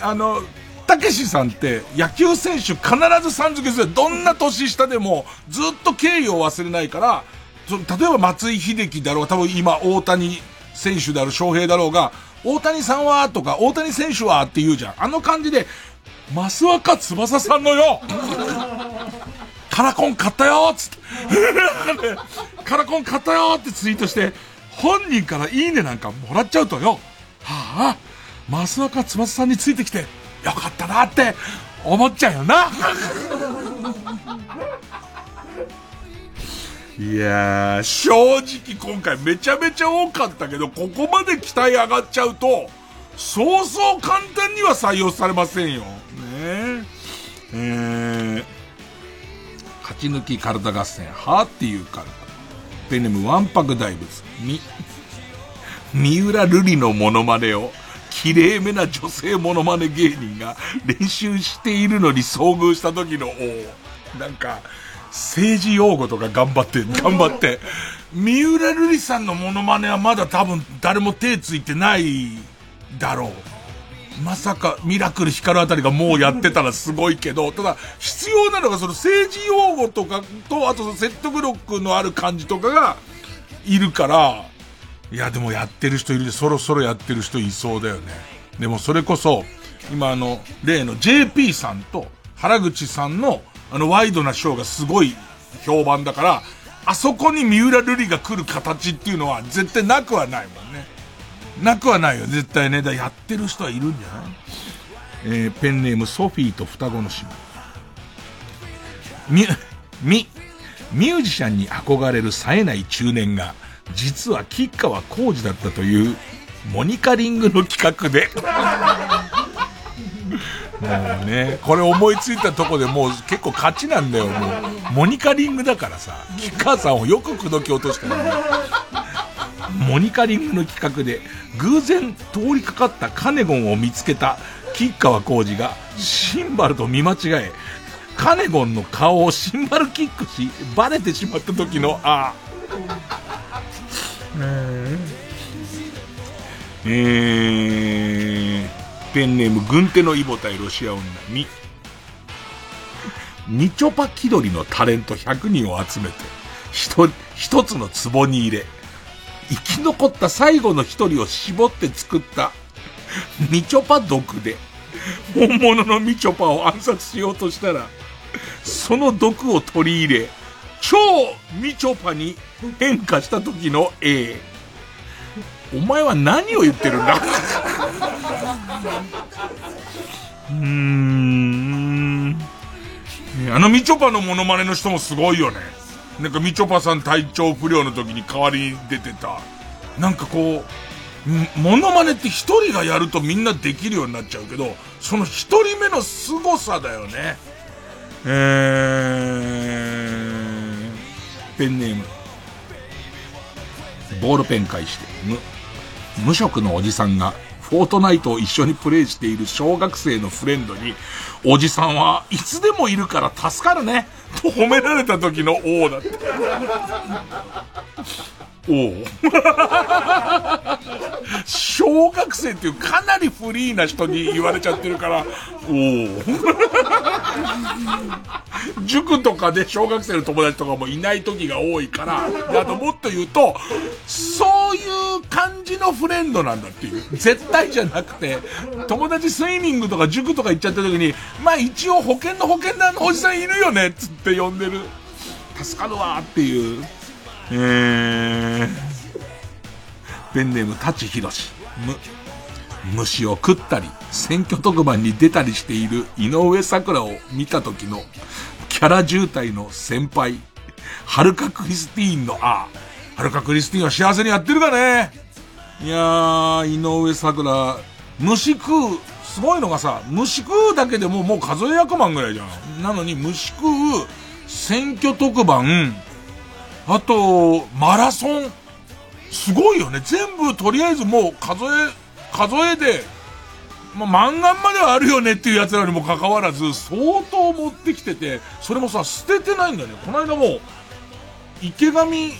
Speaker 1: あの、たけしさんって野球選手必ずさん付けする。どんな年下でもずっと敬意を忘れないから、例えば松井秀喜だろう、多分今大谷選手である翔平だろうが、大谷さんはとか、大谷選手はって言うじゃん。あの感じで、増若翼さんのよカラコン買ったよつって カラコン買ったよってツイートして、本人からいいねなんかもらっちゃうとよ、はあ、増若翼さんについてきて、よかったなって思っちゃうよな。いやー、正直今回めちゃめちゃ多かったけど、ここまで期待上がっちゃうと、そうそう簡単には採用されませんよ。ねえ。えー、勝ち抜き体合戦、はーっていう体。ペンネムわんぱく大仏。み、三浦瑠璃のモノマネを、綺麗めな女性モノマネ芸人が練習しているのに遭遇した時の、おなんか、政治用語とか頑張って、頑張って。三浦瑠璃さんのモノマネはまだ多分誰も手ついてないだろう。まさかミラクル光るあたりがもうやってたらすごいけど、ただ必要なのがその政治用語とかと、あと説得力のある感じとかがいるから、いやでもやってる人いるで、そろそろやってる人いそうだよね。でもそれこそ、今あの、例の JP さんと原口さんのあのワイドなショーがすごい評判だから、あそこに三浦瑠麗が来る形っていうのは絶対なくはないもんね。なくはないよ、絶対ね。だやってる人はいるんじゃない？えー、ペンネームソフィーと双子の姉妹。み、み、ミュージシャンに憧れる冴えない中年が、実は吉川浩司だったという、モニカリングの企画で。もうね、これ思いついたとこでもう結構勝ちなんだよ、もう。モニカリングだからさ、吉川さんをよく口説き落とした。モニカリングの企画で、偶然通りかかったカネゴンを見つけた吉川浩司がシンバルと見間違え、カネゴンの顔をシンバルキックし、バレてしまった時の、ああ。えー、ペンネーム軍手のイボ対ロシア女に、ニチョパ気取りのタレント100人を集めて、一、一つの壺に入れ、生き残った最後の一人を絞って作ったみちょぱ毒で、本物のみちょぱを暗殺しようとしたら、その毒を取り入れ、超みちょぱに変化した時の A。お前は何を言ってるんだ？うーん。あのみちょぱのモノマネの人もすごいよね。なんかみちょぱさん体調不良の時に代わりに出てた。なんかこう、モノマネって一人がやるとみんなできるようになっちゃうけど、その一人目の凄さだよね。えー、ペンネーム。ボールペン返して、無、無職のおじさんが、フォートナイトを一緒にプレイしている小学生のフレンドに、おじさんはいつでもいるから助かるね。と褒められた時の王だって。おう小学生っていうかなりフリーな人に言われちゃってるから、おお塾とかで小学生の友達とかもいない時が多いから、あともっと言うと、そういう感じのフレンドなんだっていう。絶対じゃなくて、友達スイミングとか塾とか行っちゃった時に、まあ一応保険の保険のあのおじさんいるよねっつって呼んでる。助かるわっていう。えー、ペンネーム、舘ひろし。む、虫を食ったり、選挙特番に出たりしている井上桜を見た時の、キャラ渋滞の先輩、はるかクリスティーンの、あ、はるかクリスティーンは幸せにやってるかねいやー、井上桜、虫食う、すごいのがさ、虫食うだけでももう数え役満ぐらいじゃん。なのに虫食う、選挙特番、あと、マラソン。すごいよね。全部とりあえずもう数え、数えで、まあ、漫画まではあるよねっていうやつらにもかかわらず、相当持ってきてて、それもさ、捨ててないんだよね。この間も、池上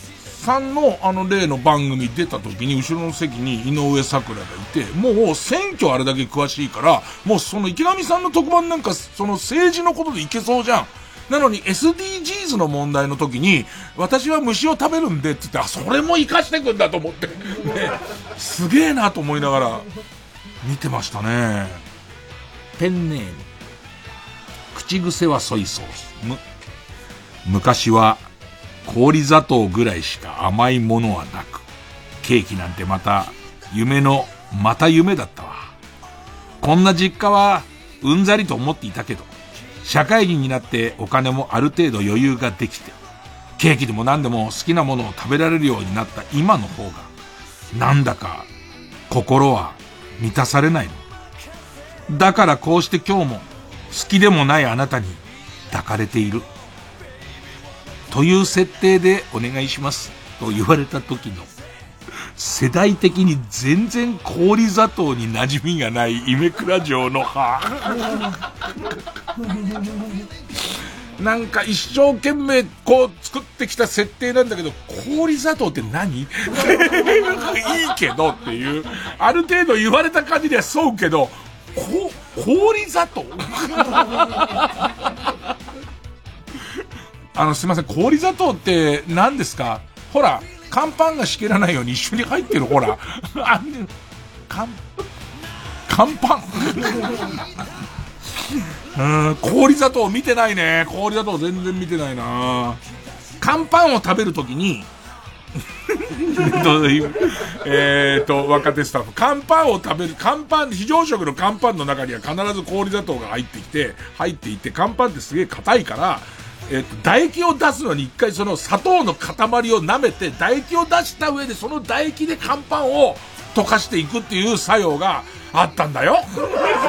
Speaker 1: さんのあの例の番組出た時に、後ろの席に井上桜がいて、もう選挙あれだけ詳しいから、もうその池上さんの特番なんか、その政治のことでいけそうじゃん。なのに SDGs の問題の時に、私は虫を食べるんでって言って、あ、それも活かしてくんだと思って、ね、すげえなと思いながら見てましたね。ペンネーム。口癖はソイソース。む、昔は氷砂糖ぐらいしか甘いものはなく、ケーキなんてまた夢の、また夢だったわ。こんな実家はうんざりと思っていたけど、社会人になってお金もある程度余裕ができて、ケーキでも何でも好きなものを食べられるようになった今の方が、なんだか心は満たされないの。だからこうして今日も好きでもないあなたに抱かれている。という設定でお願いします。と言われた時の世代的に全然氷砂糖に馴染みがないイメクラ城の歯。なんか一生懸命こう作ってきた設定なんだけど、氷砂糖って何？いいけどっていう、ある程度言われた感じではそうけど、こ、氷砂糖？あの、すいません、氷砂糖って何ですか？ほら、乾パンがしけらないように一緒に入ってる、ほら。あんね、乾、乾パン。うん、氷砂糖見てないね。氷砂糖全然見てないな乾パンを食べるときに、えっと、若手スタッフ。乾パンを食べる、乾パン、非常食の乾パンの中には必ず氷砂糖が入ってきて、入っていて、乾パンってすげえ硬いから、えっ、と、唾液を出すのに一回その砂糖の塊を舐めて、唾液を出した上でその唾液で乾パンを溶かしていくっていう作用があったんだよ。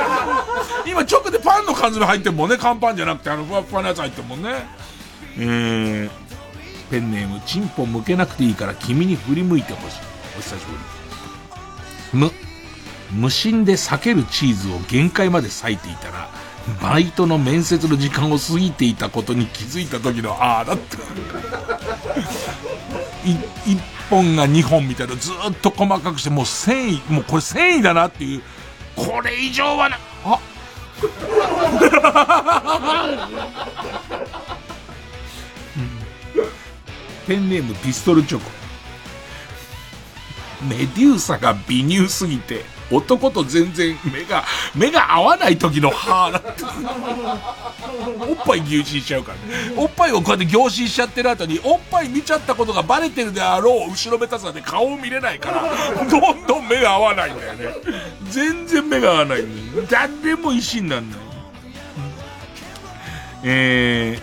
Speaker 1: 今直でパンの缶詰入ってるもんね。乾パンじゃなくて、あの、ふわふわのやつ入ってるもんね。えー、ペンネーム、チンポ向けなくていいから君に振り向いてほしい。お久しぶり。む、無心で避けるチーズを限界まで裂いていたら、バイトの面接の時間を過ぎていたことに気づいた時の、ああ、だって、1本が2本みたいなずっと細かくして、もう繊維、もうこれ繊維だなっていう、これ以上はな、あペンネームピストルチョコ。メデューサが微乳すぎて、男と全然目が、目が合わない時の歯だって。おっぱい牛耳しちゃうからね。おっぱいをこうやって凝視しちゃってる後に、おっぱい見ちゃったことがバレてるであろう後ろめたさで顔を見れないから、どんどん目が合わないんだよね。全然目が合わないんだよ。誰も石になんない。え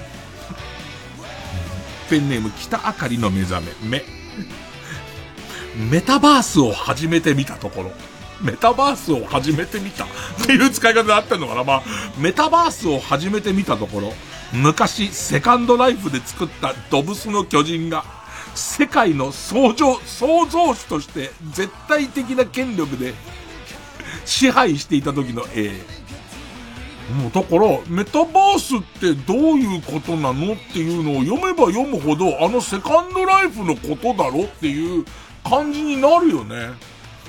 Speaker 1: ー、ペンネーム北あかりの目覚め、目。メタバースを始めてみたところ。メタバースを始めてみたっていう使い方であってんのかなまあ、メタバースを始めてみたところ、昔、セカンドライフで作ったドブスの巨人が、世界の創造、創造主として絶対的な権力で支配していた時の絵。もうだから、メタバースってどういうことなの？っていうのを読めば読むほど、あのセカンドライフのことだろ？っていう感じになるよね。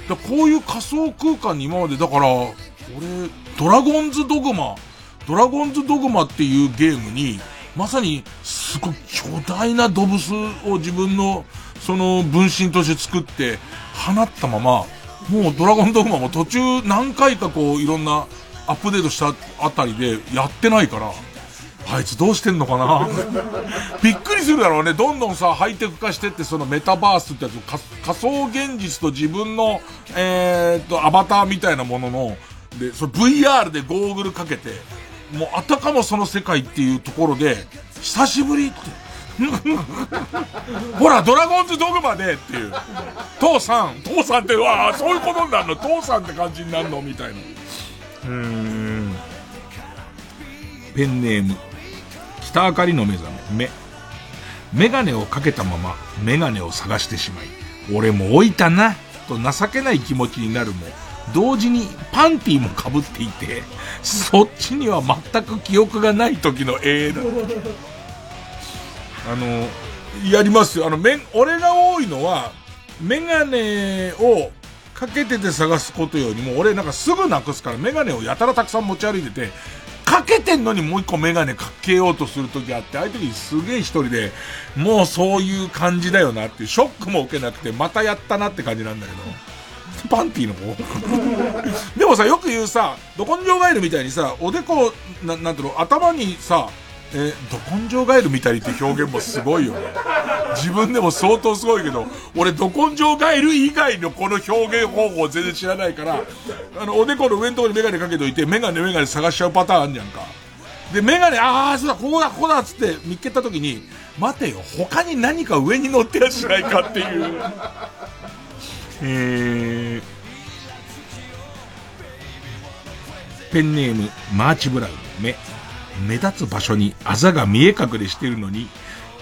Speaker 1: だこういう仮想空間に今まで、だから、俺、ドラゴンズドグマ、ドラゴンズドグマっていうゲームに、まさに、すごい巨大な動物を自分の、その分身として作って、放ったまま、もうドラゴンドグマも途中何回かこういろんなアップデートしたあたりでやってないから、あいつどうしてんのかな？びっくりするだろうね。どんどんさ、ハイテク化してって、そのメタバースってやつ仮仮想現実と自分の、えー、っと、アバターみたいなものの、で、その VR でゴーグルかけて、もうあたかもその世界っていうところで、久しぶりって。ほら、ドラゴンズドグマでっていう。父さん、父さんって、わあ、そういうことになるの？父さんって感じになるの？みたいな。うーん。ペンネーム、北明かりの目覚め、目。メガネをかけたまま、メガネを探してしまい、俺も置いたな、と情けない気持ちになるも、同時にパンティも被っていて、そっちには全く記憶がない時の永遠だ。あの、やりますよ。あの、め、俺が多いのは、メガネをかけてて探すことよりも、俺なんかすぐなくすから、メガネをやたらたくさん持ち歩いてて、けてんのにもう一個メガネかけようとするときあって、ああいう時にすげえ一人で、もうそういう感じだよなっていう、ショックも受けなくて、またやったなって感じなんだけど。パンティの方？でもさ、よく言うさ、ど根性ガエルみたいにさ、おでこ、ななんていうの、頭にさ、え、ど根性ガエルみたいって表現もすごいよね。自分でも相当すごいけど、俺ど根性ガエル以外のこの表現方法全然知らないから、あの、おでこの上のとこにメガネかけといて、メガネメガネ探しちゃうパターンあんじゃんか。で、メガネ、ああ、そうだ、ここだ、ここだっつって見っけたときに、待てよ、他に何か上に乗ってやしないかっていう。えー、ペンネーム、マーチブラウン、目。目立つ場所にあざが見え隠れしてるのに、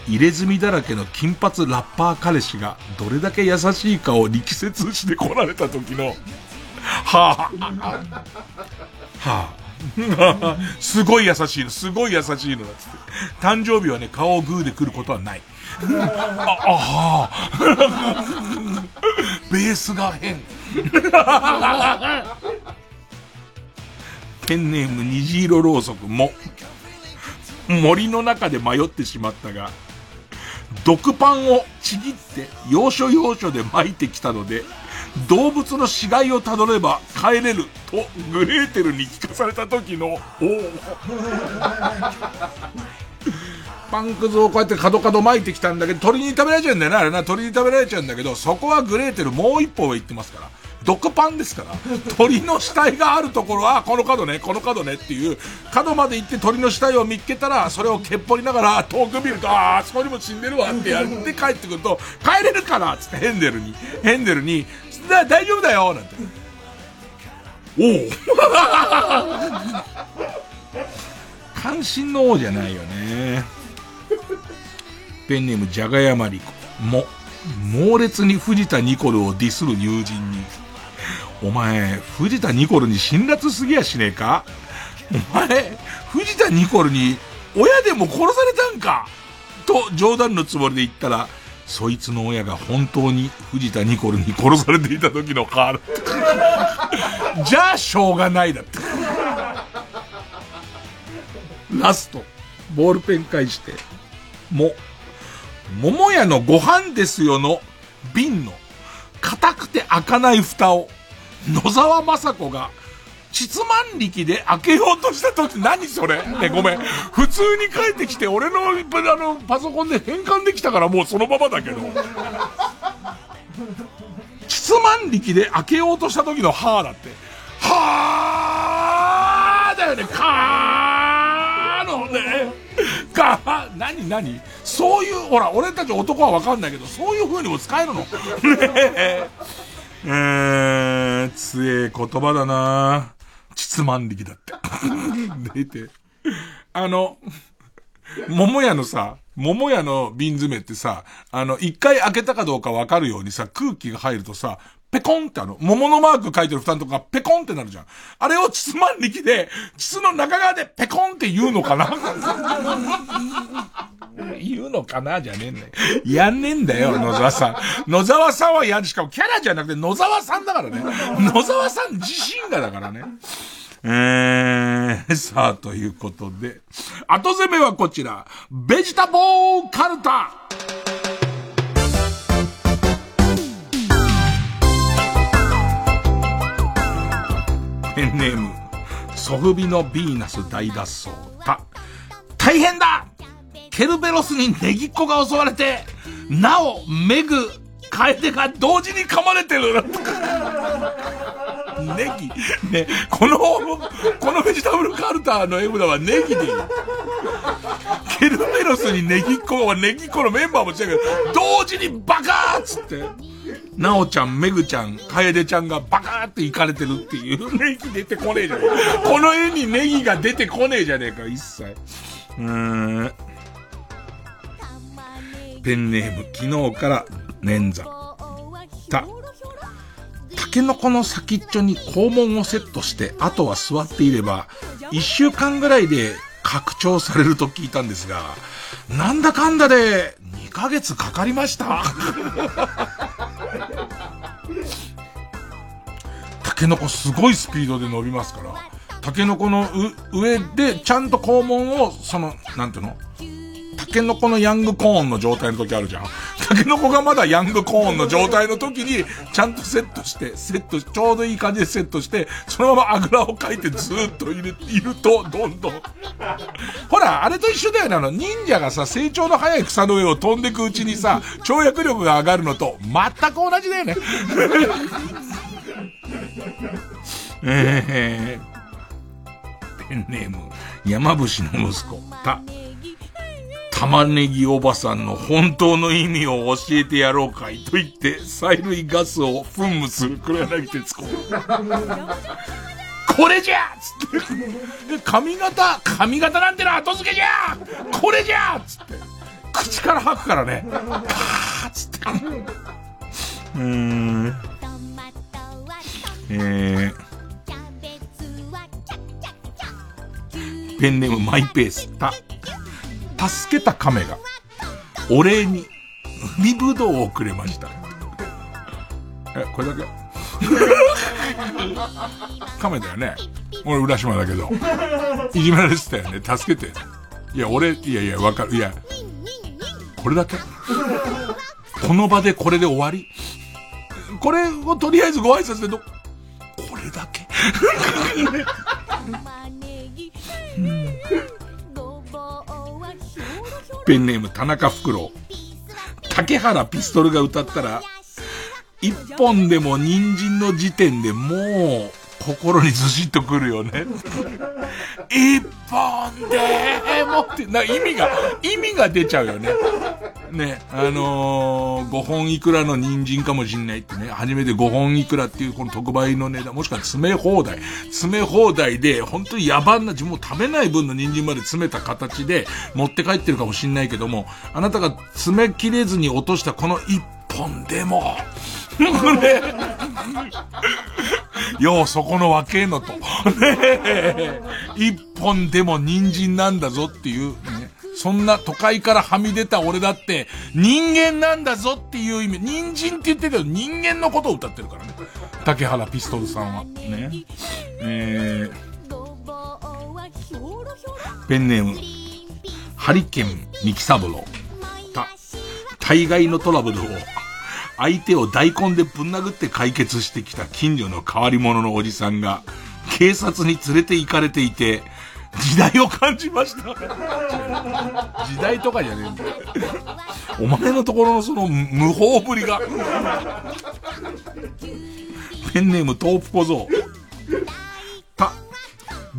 Speaker 1: 入れ墨だらけの金髪ラッパー彼氏がどれだけ優しいかを力説して来られた時の、はあ、はあ、すごい優しいの、すごい優しいのだっつって。誕生日はね、顔をグーで来ることはない。あ、ああ、ベースが変。ペンネーム虹色ろうそくも。森の中で迷ってしまったが、毒パンをちぎって要所要所で巻いてきたので、動物の死骸をたどれば帰れるとグレーテルに聞かされた時の、おパンくずをこうやって角々巻いてきたんだけど、鳥に食べられちゃうんだよな、あれな。鳥に食べられちゃうんだけど、そこはグレーテルもう一歩上行ってますから。毒パンですから。鳥の死体があるところは、この角ね、この角ねっていう、角まで行って鳥の死体を見つけたら、それをけっぽりながら、遠く見ると、ああ、あそこにも死んでるわってやって帰ってくると、帰れるかなつってヘンデルに、ヘンデルに、だ大丈夫だよなんて。おお関心の王じゃないよね。ペンネーム、じゃがやまりこ。も、猛烈に藤田ニコルをディスる友人に、お前、藤田ニコルに辛辣すぎやしねえか？お前、藤田ニコルに親でも殺されたんか？と冗談のつもりで言ったら、そいつの親が本当に藤田ニコルに殺されていた時のカール。じゃあ、しょうがないだって。ラスト、ボールペン返して、も、桃屋のご飯ですよの瓶の硬くて開かない蓋を野沢雅子が膣万力で開けようとした時何それ？ねごめん。普通に帰ってきて俺のあのパソコンで変換できたからもうそのままだけど。膣万力で開けようとした時のはーだって。はーだよね。かーのね。か、何何？そういう、ほら、俺たち男はわかんないけど、そういう風にも使えるの。ね。えー、強え言葉だな膣万力だって。出て。あの、桃屋のさ、桃屋の瓶詰めってさ、あの、一回開けたかどうかわかるようにさ、空気が入るとさ、ペコンってあの、桃のマーク書いてる蓋のとこがペコンってなるじゃん。あれを筒万力で、筒の中側でペコンって言うのかな？かな？じゃねえんだよ。やんねえんだよ、野沢さん。野沢さんはやる。しかもキャラじゃなくて野沢さんだからね。野沢さん自身がだからね。えー、さあ、ということで。後攻めはこちら。ベジタボーカルタペンネーム、ソフビのヴィーナス大脱走。た、大変だケルベロスにネギっ子が襲われて、なお、メグ、カエデが同時に噛まれてる。ネギ、ね、この、このベジタブルカルターのエムダはネギでいい。ケルベロスにネギっ子はネギっ子のメンバーも違うけど、同時にバカーっつって。なおちゃん、めぐちゃん、かえでちゃんがバカーって行かれてるっていう。ネギ出てこねえじゃねえか。この絵にネギが出てこねえじゃねえか、一切。うーん。ペンネーム、昨日から捻挫。た。タケノコの先っちょに肛門をセットして、あとは座っていれば、一週間ぐらいで拡張されると聞いたんですが、なんだかんだで2ヶ月かかりました。タケノコすごいスピードで伸びますから、タケノコの上でちゃんと肛門を、その、なんていうの？タケノコのヤングコーンの状態の時あるじゃん。タケノコがまだヤングコーンの状態の時に、ちゃんとセットして、セット、ちょうどいい感じでセットして、そのままあぐらをかいてずっといる、いると、どんどん。ほら、あれと一緒だよね。あの、忍者がさ、成長の早い草の上を飛んでくうちにさ、跳躍力が上がるのと、全く同じだよね。えー、ペンネーム、山伏の息子、た、玉ねぎおばさんの本当の意味を教えてやろうかいと言って、催涙ガスを噴霧する黒柳徹子。これじゃつって。髪型、髪型なんてのは後付けじゃこれじゃつって。口から吐くからね。カーつって。うーん。えー。ペンネームマイペース。た。助けた亀が、お礼に、海ぶどうをくれました。え、これだけ？亀だよね。俺、浦島だけど。いじめられてたよね。助けて。いや、俺、いやいや、わかる。いや、これだけ？この場でこれで終わり？これをとりあえずご挨拶でど、これだけ？うんペンネーム田中フクロウ。竹原ピストルが歌ったら、一本でも人参の時点でもう、心にずしっとくるよね。一本でもって、な、意味が、意味が出ちゃうよね。ね、あのー、5本いくらの人参かもしんないってね、初めて5本いくらっていうこの特売の値段、もしくは詰め放題。詰め放題で、本当に野蛮な、自分も食べない分の人参まで詰めた形で持って帰ってるかもしんないけども、あなたが詰め切れずに落としたこの一本でも、ね よう、そこの若えのと。ね一本でも人参なんだぞっていう、ね。そんな都会からはみ出た俺だって、人間なんだぞっていう意味、人参って言ってるけど、人間のことを歌ってるからね。竹原ピストルさんは。ね。えー、ペンネーム、ハリケンミキサブロた、大概のトラブルを相手を大根でぶん殴って解決してきた近所の変わり者のおじさんが、警察に連れて行かれていて、時代を感じました。時代とかじゃねえんだよ。お前のところのその無法ぶりが。ペンネームトープ小僧。た、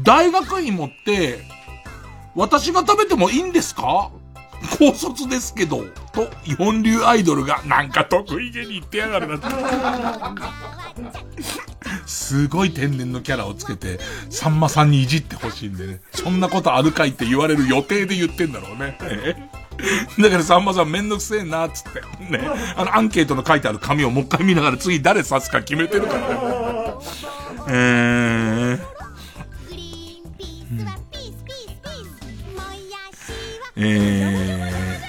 Speaker 1: 大学院持って、私が食べてもいいんですか？高卒ですけど、と、四流アイドルが、なんか得意げに言ってやがるな。すごい天然のキャラをつけて、さんまさんにいじってほしいんでね。そんなことあるかいって言われる予定で言ってんだろうね。だからさんまさんめんどくせえな、つって。ね。あの、アンケートの書いてある紙をもう一回見ながら次誰刺すか決めてるからね。えー。え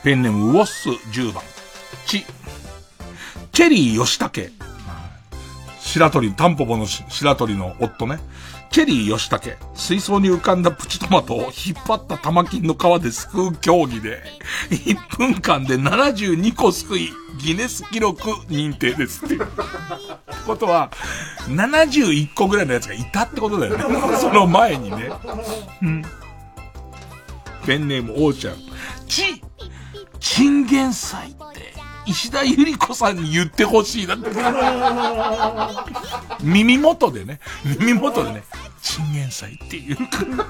Speaker 1: ー、ペンネームウォッス10番。チ。チェリー吉武。白鳥、タンポポの白鳥の夫ね。チェリー吉武、水槽に浮かんだプチトマトを引っ張った玉金の皮ですくう競技で、1分間で72個すくい、ギネス記録認定ですっていう。ことは、71個ぐらいのやつがいたってことだよね。その前にね。うん。ペンネーム、おーちゃん。ち、チンゲン菜って、石田ゆり子さんに言ってほしいなって。耳元でね、耳元でね、チンゲン菜っていうから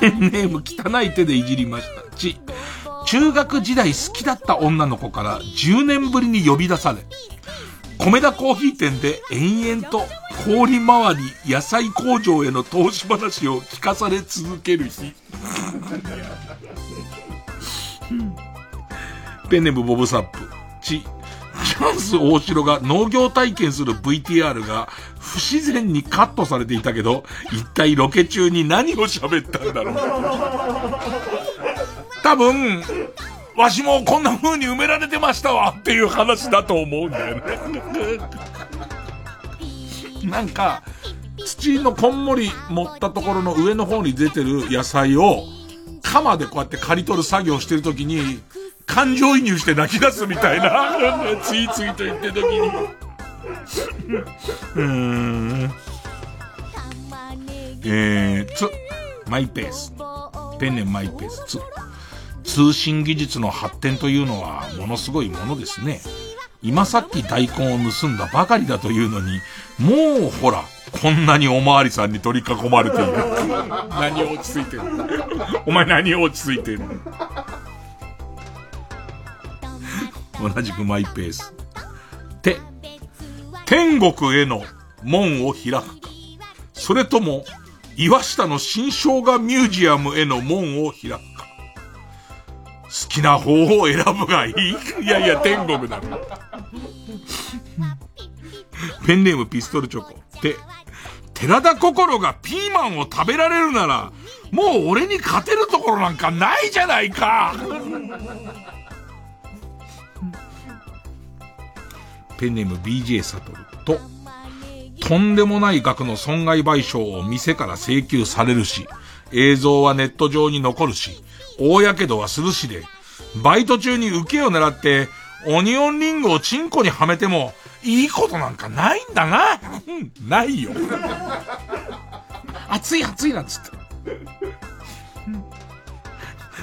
Speaker 1: ペンネーム汚い手でいじりました。ち、中学時代好きだった女の子から10年ぶりに呼び出され、米田コーヒー店で延々と氷回り野菜工場への投資話を聞かされ続ける日。ペンネムボブサップ。チ、チャンス大城が農業体験する VTR が不自然にカットされていたけど、一体ロケ中に何を喋ったんだろう。多分、わしもこんな風に埋められてましたわっていう話だと思うんだよね。なんか、土のこんもり持ったところの上の方に出てる野菜を、鎌でこうやって刈り取る作業してるときに、感情移入して泣き出すみたいな、次々と言ってるときに。うーん。えー、つ、マイペース。ペンネンマイペース、つ。通信技術の発展というのはものすごいものですね。今さっき大根を盗んだばかりだというのに、もうほら、こんなにおまわりさんに取り囲まれている。何落ち着いてる お前何落ち着いてる同じくマイペース。て、天国への門を開くか。それとも、岩下の新生姜ミュージアムへの門を開くか。好きな方法を選ぶがいい？いやいや、天国だ。ペンネームピストルチョコ。で、寺田心がピーマンを食べられるなら、もう俺に勝てるところなんかないじゃないかペンネーム BJ サトルと、とんでもない額の損害賠償を店から請求されるし、映像はネット上に残るし、大やけどはするしで、バイト中に受けを狙って、オニオンリングをチンコにはめても、いいことなんかないんだな。ないよ。熱い熱いなんつって。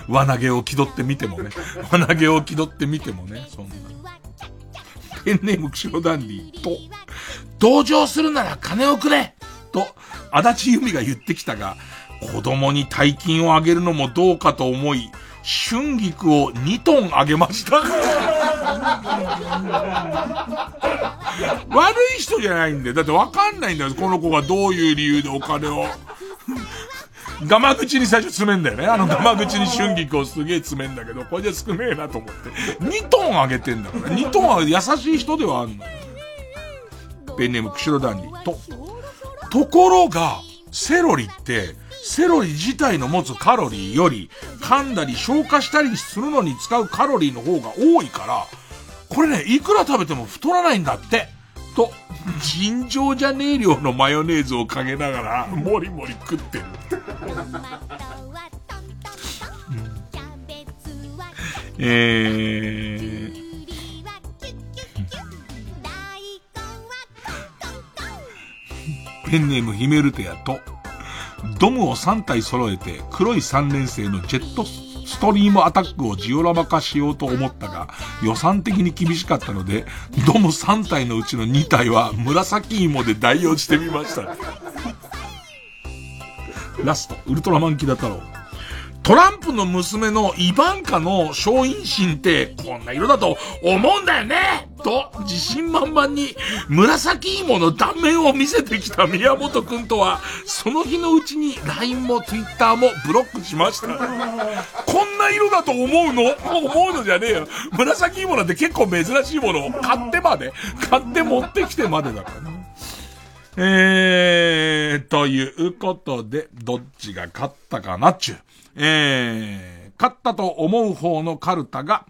Speaker 1: 輪投げを気取ってみてもね。輪投げを気取ってみてもね、そんな。ペンネームクシロダンディと、同情するなら金をくれと、足立由美が言ってきたが、子供に大金をあげるのもどうかと思い、春菊を2トンあげました。悪い人じゃないんだよ。だってわかんないんだよ。この子がどういう理由でお金を。ガマ口に最初詰めんだよね。あのガマ口に春菊をすげえ詰めんだけど、これじゃ少ねえなと思って。2トンあげてんだから。2トンは優しい人ではあんの。ペンネームクシロダンディと。ところが、セロリって、セロリ自体の持つカロリーより、噛んだり消化したりするのに使うカロリーの方が多いから、これね、いくら食べても太らないんだって。と、尋常じゃねえ量のマヨネーズをかけながら、もりもり食ってる。えー、ペンネームヒメルテアと、ドムを3体揃えて黒い3連星のジェットストリームアタックをジオラマ化しようと思ったが、予算的に厳しかったので、ドム3体のうちの2体は紫芋で代用してみました。ラスト、ウルトラマンキダ太郎。トランプの娘のイバンカの小陰心ってこんな色だと思うんだよねと自信満々に紫芋の断面を見せてきた宮本くんとはその日のうちに LINE も Twitter もブロックしました。こんな色だと思うの？思うのじゃねえよ。紫芋なんて結構珍しいものを買ってまで、買って持ってきてまでだからね。えー、ということで、どっちが勝ったかなっちゅう。えー、勝ったと思う方のカルタが、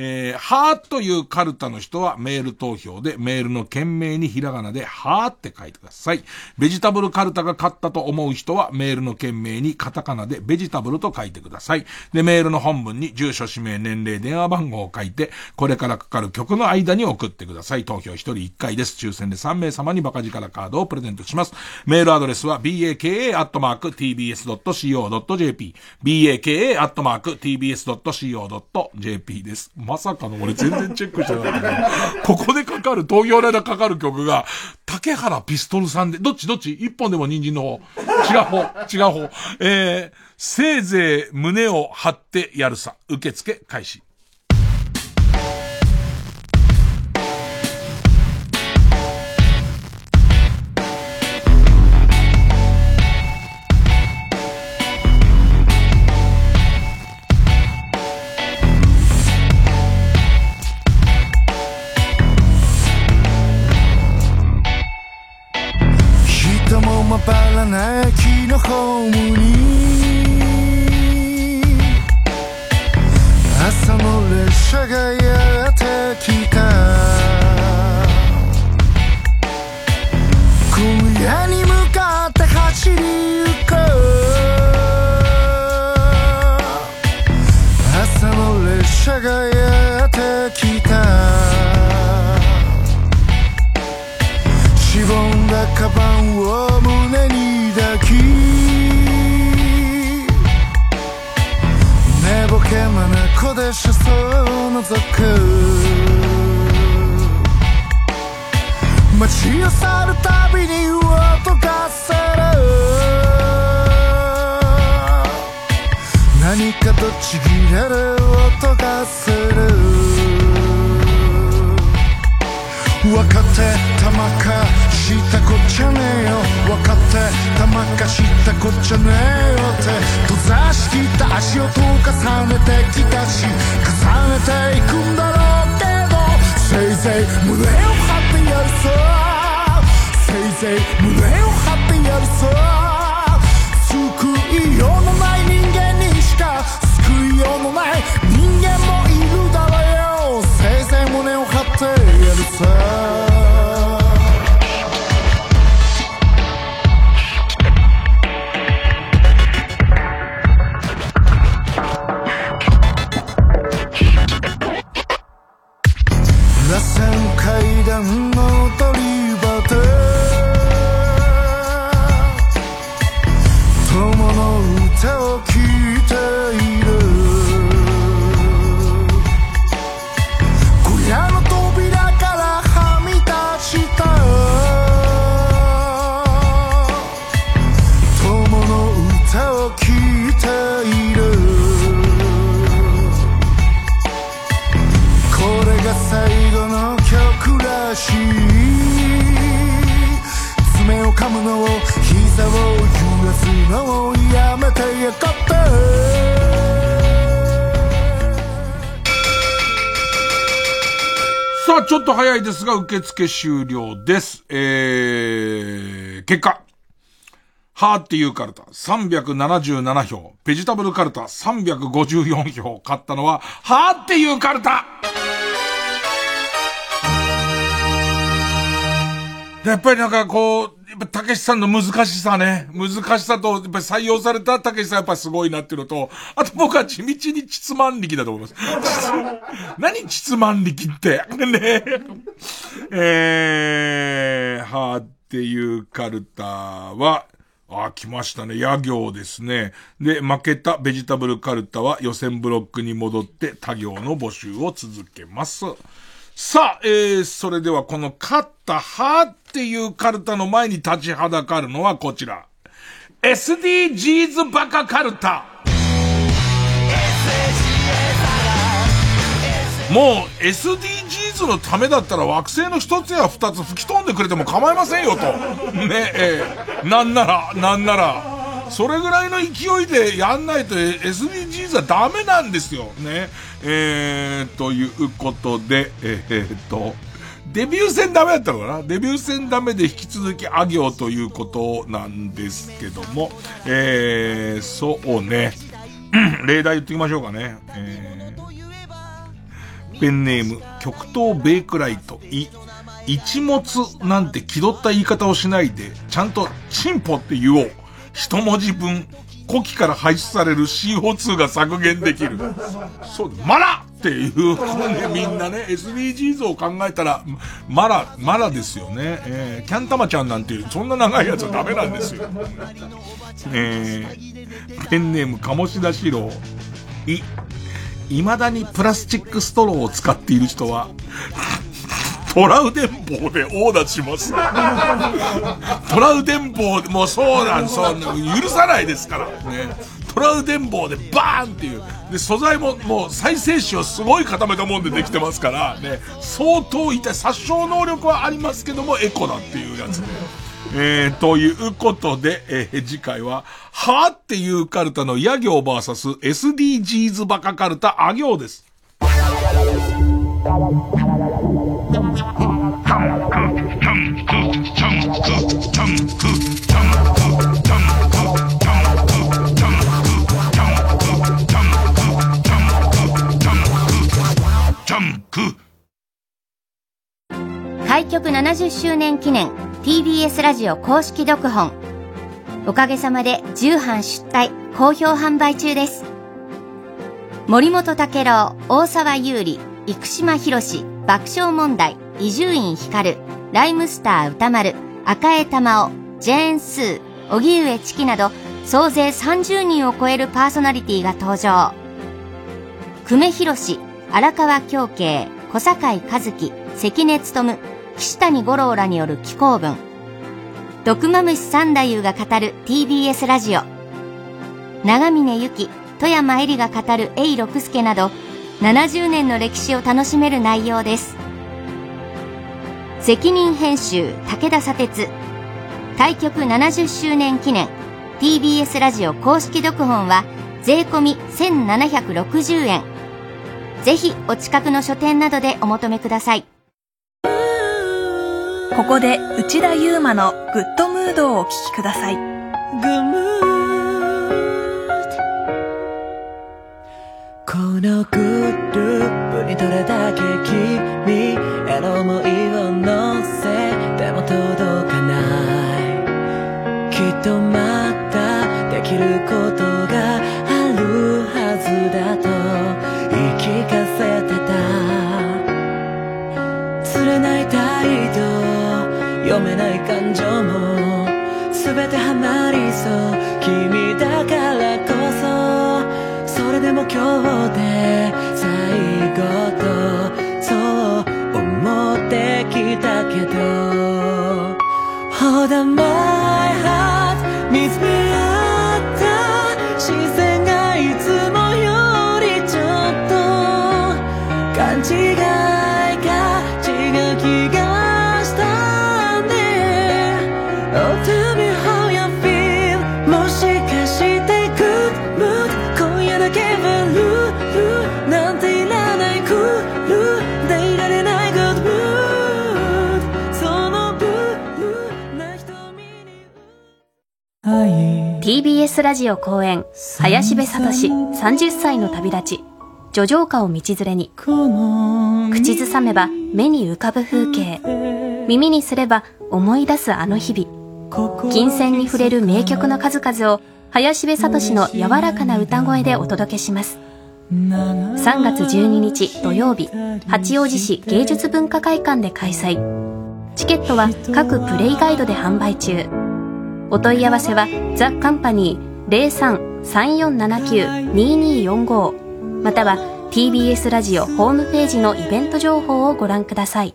Speaker 1: えー、はーというカルタの人はメール投票でメールの件名にひらがなではーって書いてください。ベジタブルカルタが勝ったと思う人はメールの件名にカタカナでベジタブルと書いてください。で、メールの本文に住所、氏名、年齢、電話番号を書いて、これからかかる曲の間に送ってください。投票1人1回です。抽選で3名様にバカ力カードをプレゼントします。メールアドレスは baka.tbs.co.jp baka.tbs.co.jp です。まさかの俺全然チェックしてなかったけど、ここでかかる、東京でかかる曲が、竹原ピストルさんで、どっちどっち？一本でも人参の方。違う方、違う方。えー、せいぜい胸を張ってやるさ。受付開始。
Speaker 21: まばらな駅のホームに。朝の列車がく。街を去るたびに音がする。何かとちぎれる音がする。分かってたまかしたこっちゃねえよ。分かってたまかしたこっちゃねえよって。閉ざしきった足音を重ねてきたし重ねていくんだろうけどせいぜい胸を張ってやるさ。せいぜい胸を張ってやるさ。救いようのない人間にしか救いようのない人間もいるだろうよ。せいぜい胸を張ってやるさ。です
Speaker 1: が、受付終了です。えー、結果。はーっていうカルタ、377票。ベジタブルカルタ、354票。勝ったのは、はーっていうカルタやっぱりなんかこう、っぱたけしさんの難しさね。難しさと、やっぱり採用されたたけしさんやっぱすごいなっていうのと、あと僕は地道に膣万力だと思います。何膣万力って？ねえー、はーっていうカルタは、あ、来ましたね。野行ですね。で、負けたベジタブルカルタは予選ブロックに戻って他行の募集を続けます。さあ、えー、それではこの勝ったはっっていうカルタの前に立ちはだかるのはこちら。SDGs バカカルタ。もう SDGs のためだったら惑星の一つや二つ吹き飛んでくれても構いませんよと。ねえ、えー、なんなら、なんなら。それぐらいの勢いでやんないと SDGs はダメなんですよ。ね。えー、ということで、えー、っと。デビュー戦ダメだったのかな？デビュー戦ダメで引き続きあ行ということなんですけども、えー、そうね。例題言ってきましょうかね。えー、ペンネーム、極東ベイクライト、い、一物なんて気取った言い方をしないで、ちゃんとチンポって言おう。一文字分、呼気から排出される CO2 が削減できる。そう、マラっていう、ね、みんなね、SDGs を考えたら、マラ、マラですよね。えー、キャンタマちゃんなんていう、そんな長いやつはダメなんですよ。えー、ペンネーム鴨志田四郎。い、未だにプラスチックストローを使っている人は、トラウデンボでオーダーします。トラウデンボもうそうなん、そう許さないですから。ね。トラウデンボーでバーンっていう。で、素材ももう再生紙をすごい固めたもんでできてますから、ね。相当痛い。殺傷能力はありますけども、エコだっていうやつで。えー、ということで、えー、次回は、はっていうカルタのヤ行 VS SDGs バカカルタあ行です。
Speaker 2: 開局70周年記念 TBS ラジオ公式読本。おかげさまで重版出題好評販売中です。森本武郎大沢優里生島博爆笑問題伊集院光ライムスター歌丸赤江玉緒ジェーン・スー荻上チキなど総勢30人を超えるパーソナリティが登場。久米宏荒川京慶小坂井和樹関根勤岸谷五郎らによる紀行文。毒まむし三太夫が語る TBS ラジオ。長峰由紀富山恵里が語る永六輔など70年の歴史を楽しめる内容です。責任編集武田砂鉄。開局70周年記念 TBS ラジオ公式読本は税込1760円。ぜひお近くの書店などでお求めください。
Speaker 17: ここで内田悠馬のグッドムードをお聴きください。
Speaker 22: グムこのグループにどれだけ君への思いを乗せても届かない。きっとまたできることてハマりそう。君だからこそそれでも今日で最後とそう思ってきたけど。ほだま on my
Speaker 2: TBS ラジオ公演林部聡30歳の旅立ち叙情歌を道連れに口ずさめば目に浮かぶ風景耳にすれば思い出すあの日々金銭に触れる名曲の数々を林部聡の柔らかな歌声でお届けします。3月12日土曜日八王子市芸術文化会館で開催。チケットは各プレイガイドで販売中お問い合わせはザ・カンパニー03-3479-2245または TBS ラジオホームページのイベント情報をご覧ください。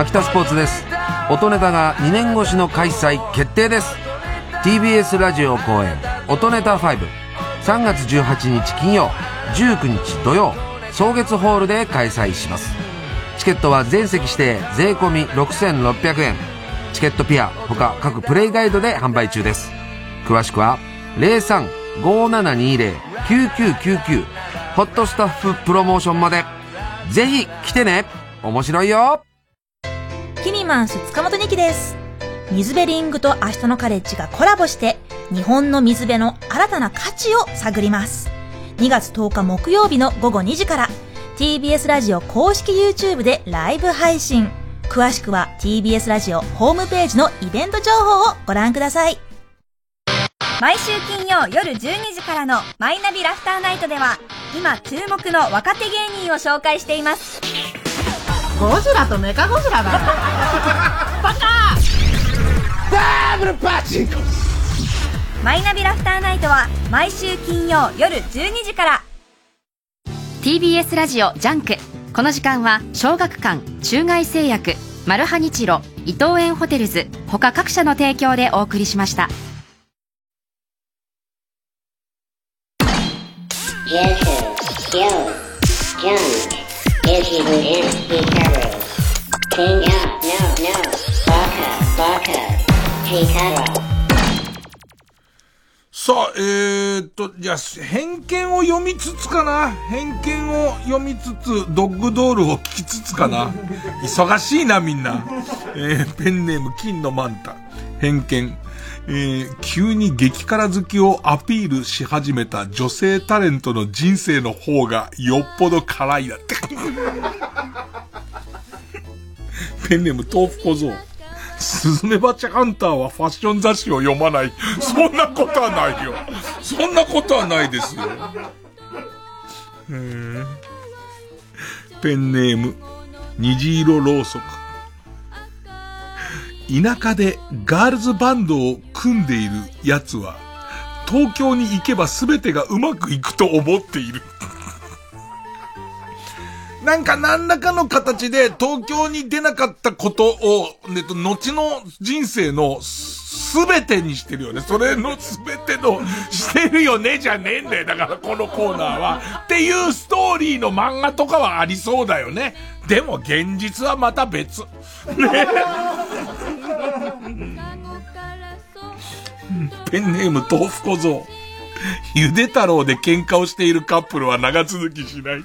Speaker 6: 牧田スポーツです。音ネタが2年越しの開催決定です。TBS ラジオ公演音ネタ53月18日金曜19日土曜草月ホールで開催します。チケットは全席指定税込6600円。チケットピア他各プレイガイドで販売中です。詳しくは0357209999ホットスタッフプロモーションまで。ぜひ来てね。面白いよ。
Speaker 23: キニマンス塚本二希です。水辺リングと明日のカレッジがコラボして、日本の水辺の新たな価値を探ります。2月10日木曜日の午後2時から、TBS ラジオ公式 YouTube でライブ配信。詳しくは TBS ラジオホームページのイベント情報をご覧ください。
Speaker 2: 毎週金曜夜12時からのマイナビ Laughter Night では今注目の若手芸人を紹介しています
Speaker 24: ゴジラとメカゴジラだ バカ！
Speaker 2: ダブルパチンコ。マイナビ Laughter Night は毎週金曜夜12時から。TBS ラジオ JUNK。この時間は小学館中外製薬マルハニチロ伊藤園ホテルズ他各社の提供でお送りしました
Speaker 25: No, no, Baka, Baka.
Speaker 1: さあ、えー、っと、じゃあ、偏見を読みつつかな偏見を読みつつ、ドッグドールを聞きつつかな 忙しいな、みんな。えー、ペンネーム、金のマンタ。偏見。えー、急に激辛好きをアピールし始めた女性タレントの人生の方がよっぽど辛いだって。ペンネーム、豆腐小僧。スズメバチハンターはファッション雑誌を読まない。そんなことはないよ。そんなことはないですよ。ペンネーム、虹色ろうそく。田舎でガールズバンドを組んでいる奴は、東京に行けば全てがうまくいくと思っている。なんか何らかの形で東京に出なかったことを、えっと、後の人生のすべてにしてるよね。それのすべてのしてるよねじゃねえんだよ。だからこのコーナーは。っていうストーリーの漫画とかはありそうだよね。でも現実はまた別。ね。ペンネーム豆腐小僧。ゆで太郎で喧嘩をしているカップルは長続きしない。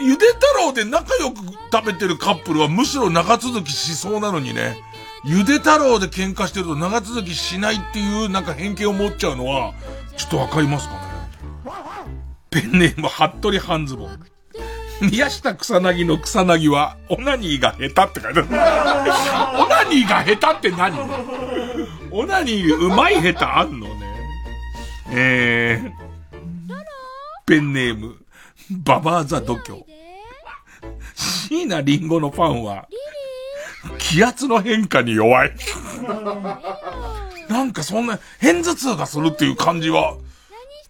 Speaker 1: ゆで太郎で仲良く食べてるカップルはむしろ長続きしそうなのにね。ゆで太郎で喧嘩してると長続きしないっていうなんか偏見を持っちゃうのは、ちょっとわかりますかねペンネーム、服部半ズボン。宮下草薙の草薙は、オナニーが下手って書いてある。オナニーが下手って何？オナニーうまい下手あんのね。えー、ペンネーム、ババアザ度胸。椎名林檎のファンは、気圧の変化に弱い。なんかそんな、変頭痛がするっていう感じは、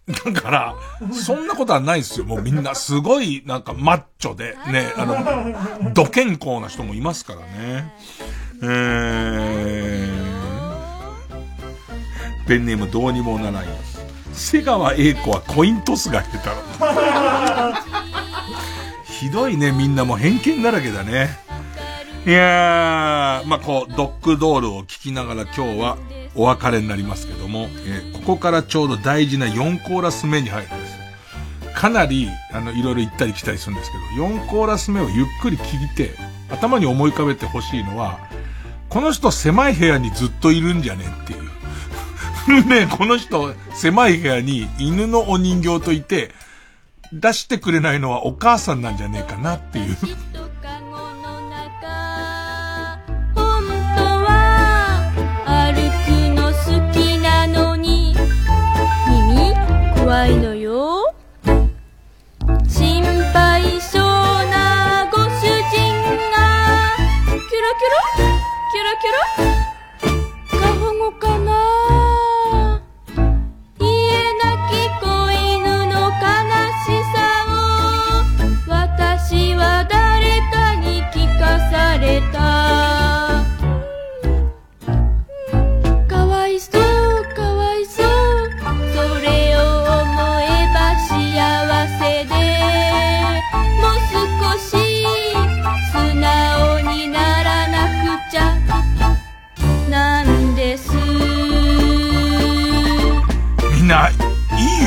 Speaker 1: だから、そんなことはないですよ。もうみんなすごいなんかマッチョで、ね、あの、ド健康な人もいますからね。えー、ペンネームどうにもならない。瀬川栄子はコイントスが下手だ。ひどいね、みんなも偏見だらけだね。いやー、まあ、こう、ドッグドールを聞きながら今日はお別れになりますけども、えーここからちょうど大事な4コーラス目に入るんです。かなり、あの、いろいろ行ったり来たりするんですけど、4コーラス目をゆっくり聞いて、頭に思い浮かべてほしいのは、この人狭い部屋にずっといるんじゃねっていう。ねこの人、狭い部屋に犬のお人形といて、出してくれないのはお母さんなんじゃねえかなっていう。
Speaker 9: 本当は歩くの好きなのに耳怖いのよ。心配性なご主人がキュロキュロキュロキュロ過保護かな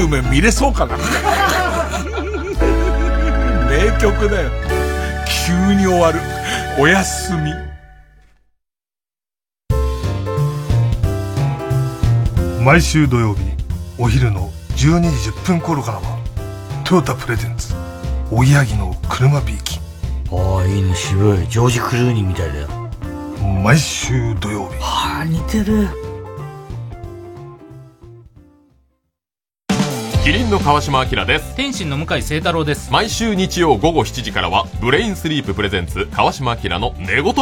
Speaker 1: 夢見れそうかな？名曲だよ。急に終わる。おやすみ。
Speaker 26: 毎週土曜日お昼の12時10分頃からはトヨタプレゼンツおぎやぎの車ビーキ
Speaker 27: ああいいね渋いジョージ・クルーニーみたいだよ
Speaker 26: 毎週土曜日
Speaker 27: ああ似てる
Speaker 28: 麒麟の川島明です。
Speaker 29: 天津の向清太朗です。
Speaker 28: 毎週日曜午後7時からはブレインスリープ presents 川島明の寝言。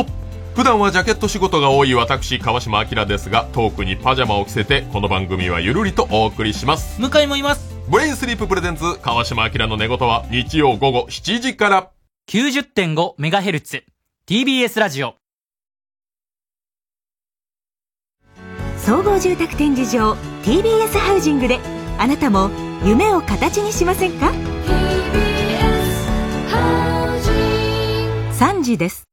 Speaker 28: 普段はジャケット仕事が多い私川島明ですがトークにパジャマを着せてこの番組はゆるりとお送りします。
Speaker 29: 向もいます。
Speaker 28: ブレインスリープ presents 川島明の寝言は日曜午後7時から。
Speaker 29: 90.5MHz TBS ラジオ。
Speaker 30: 総合住宅展示場 TBS ハウジングであなたも夢を形にしませんか？3時です。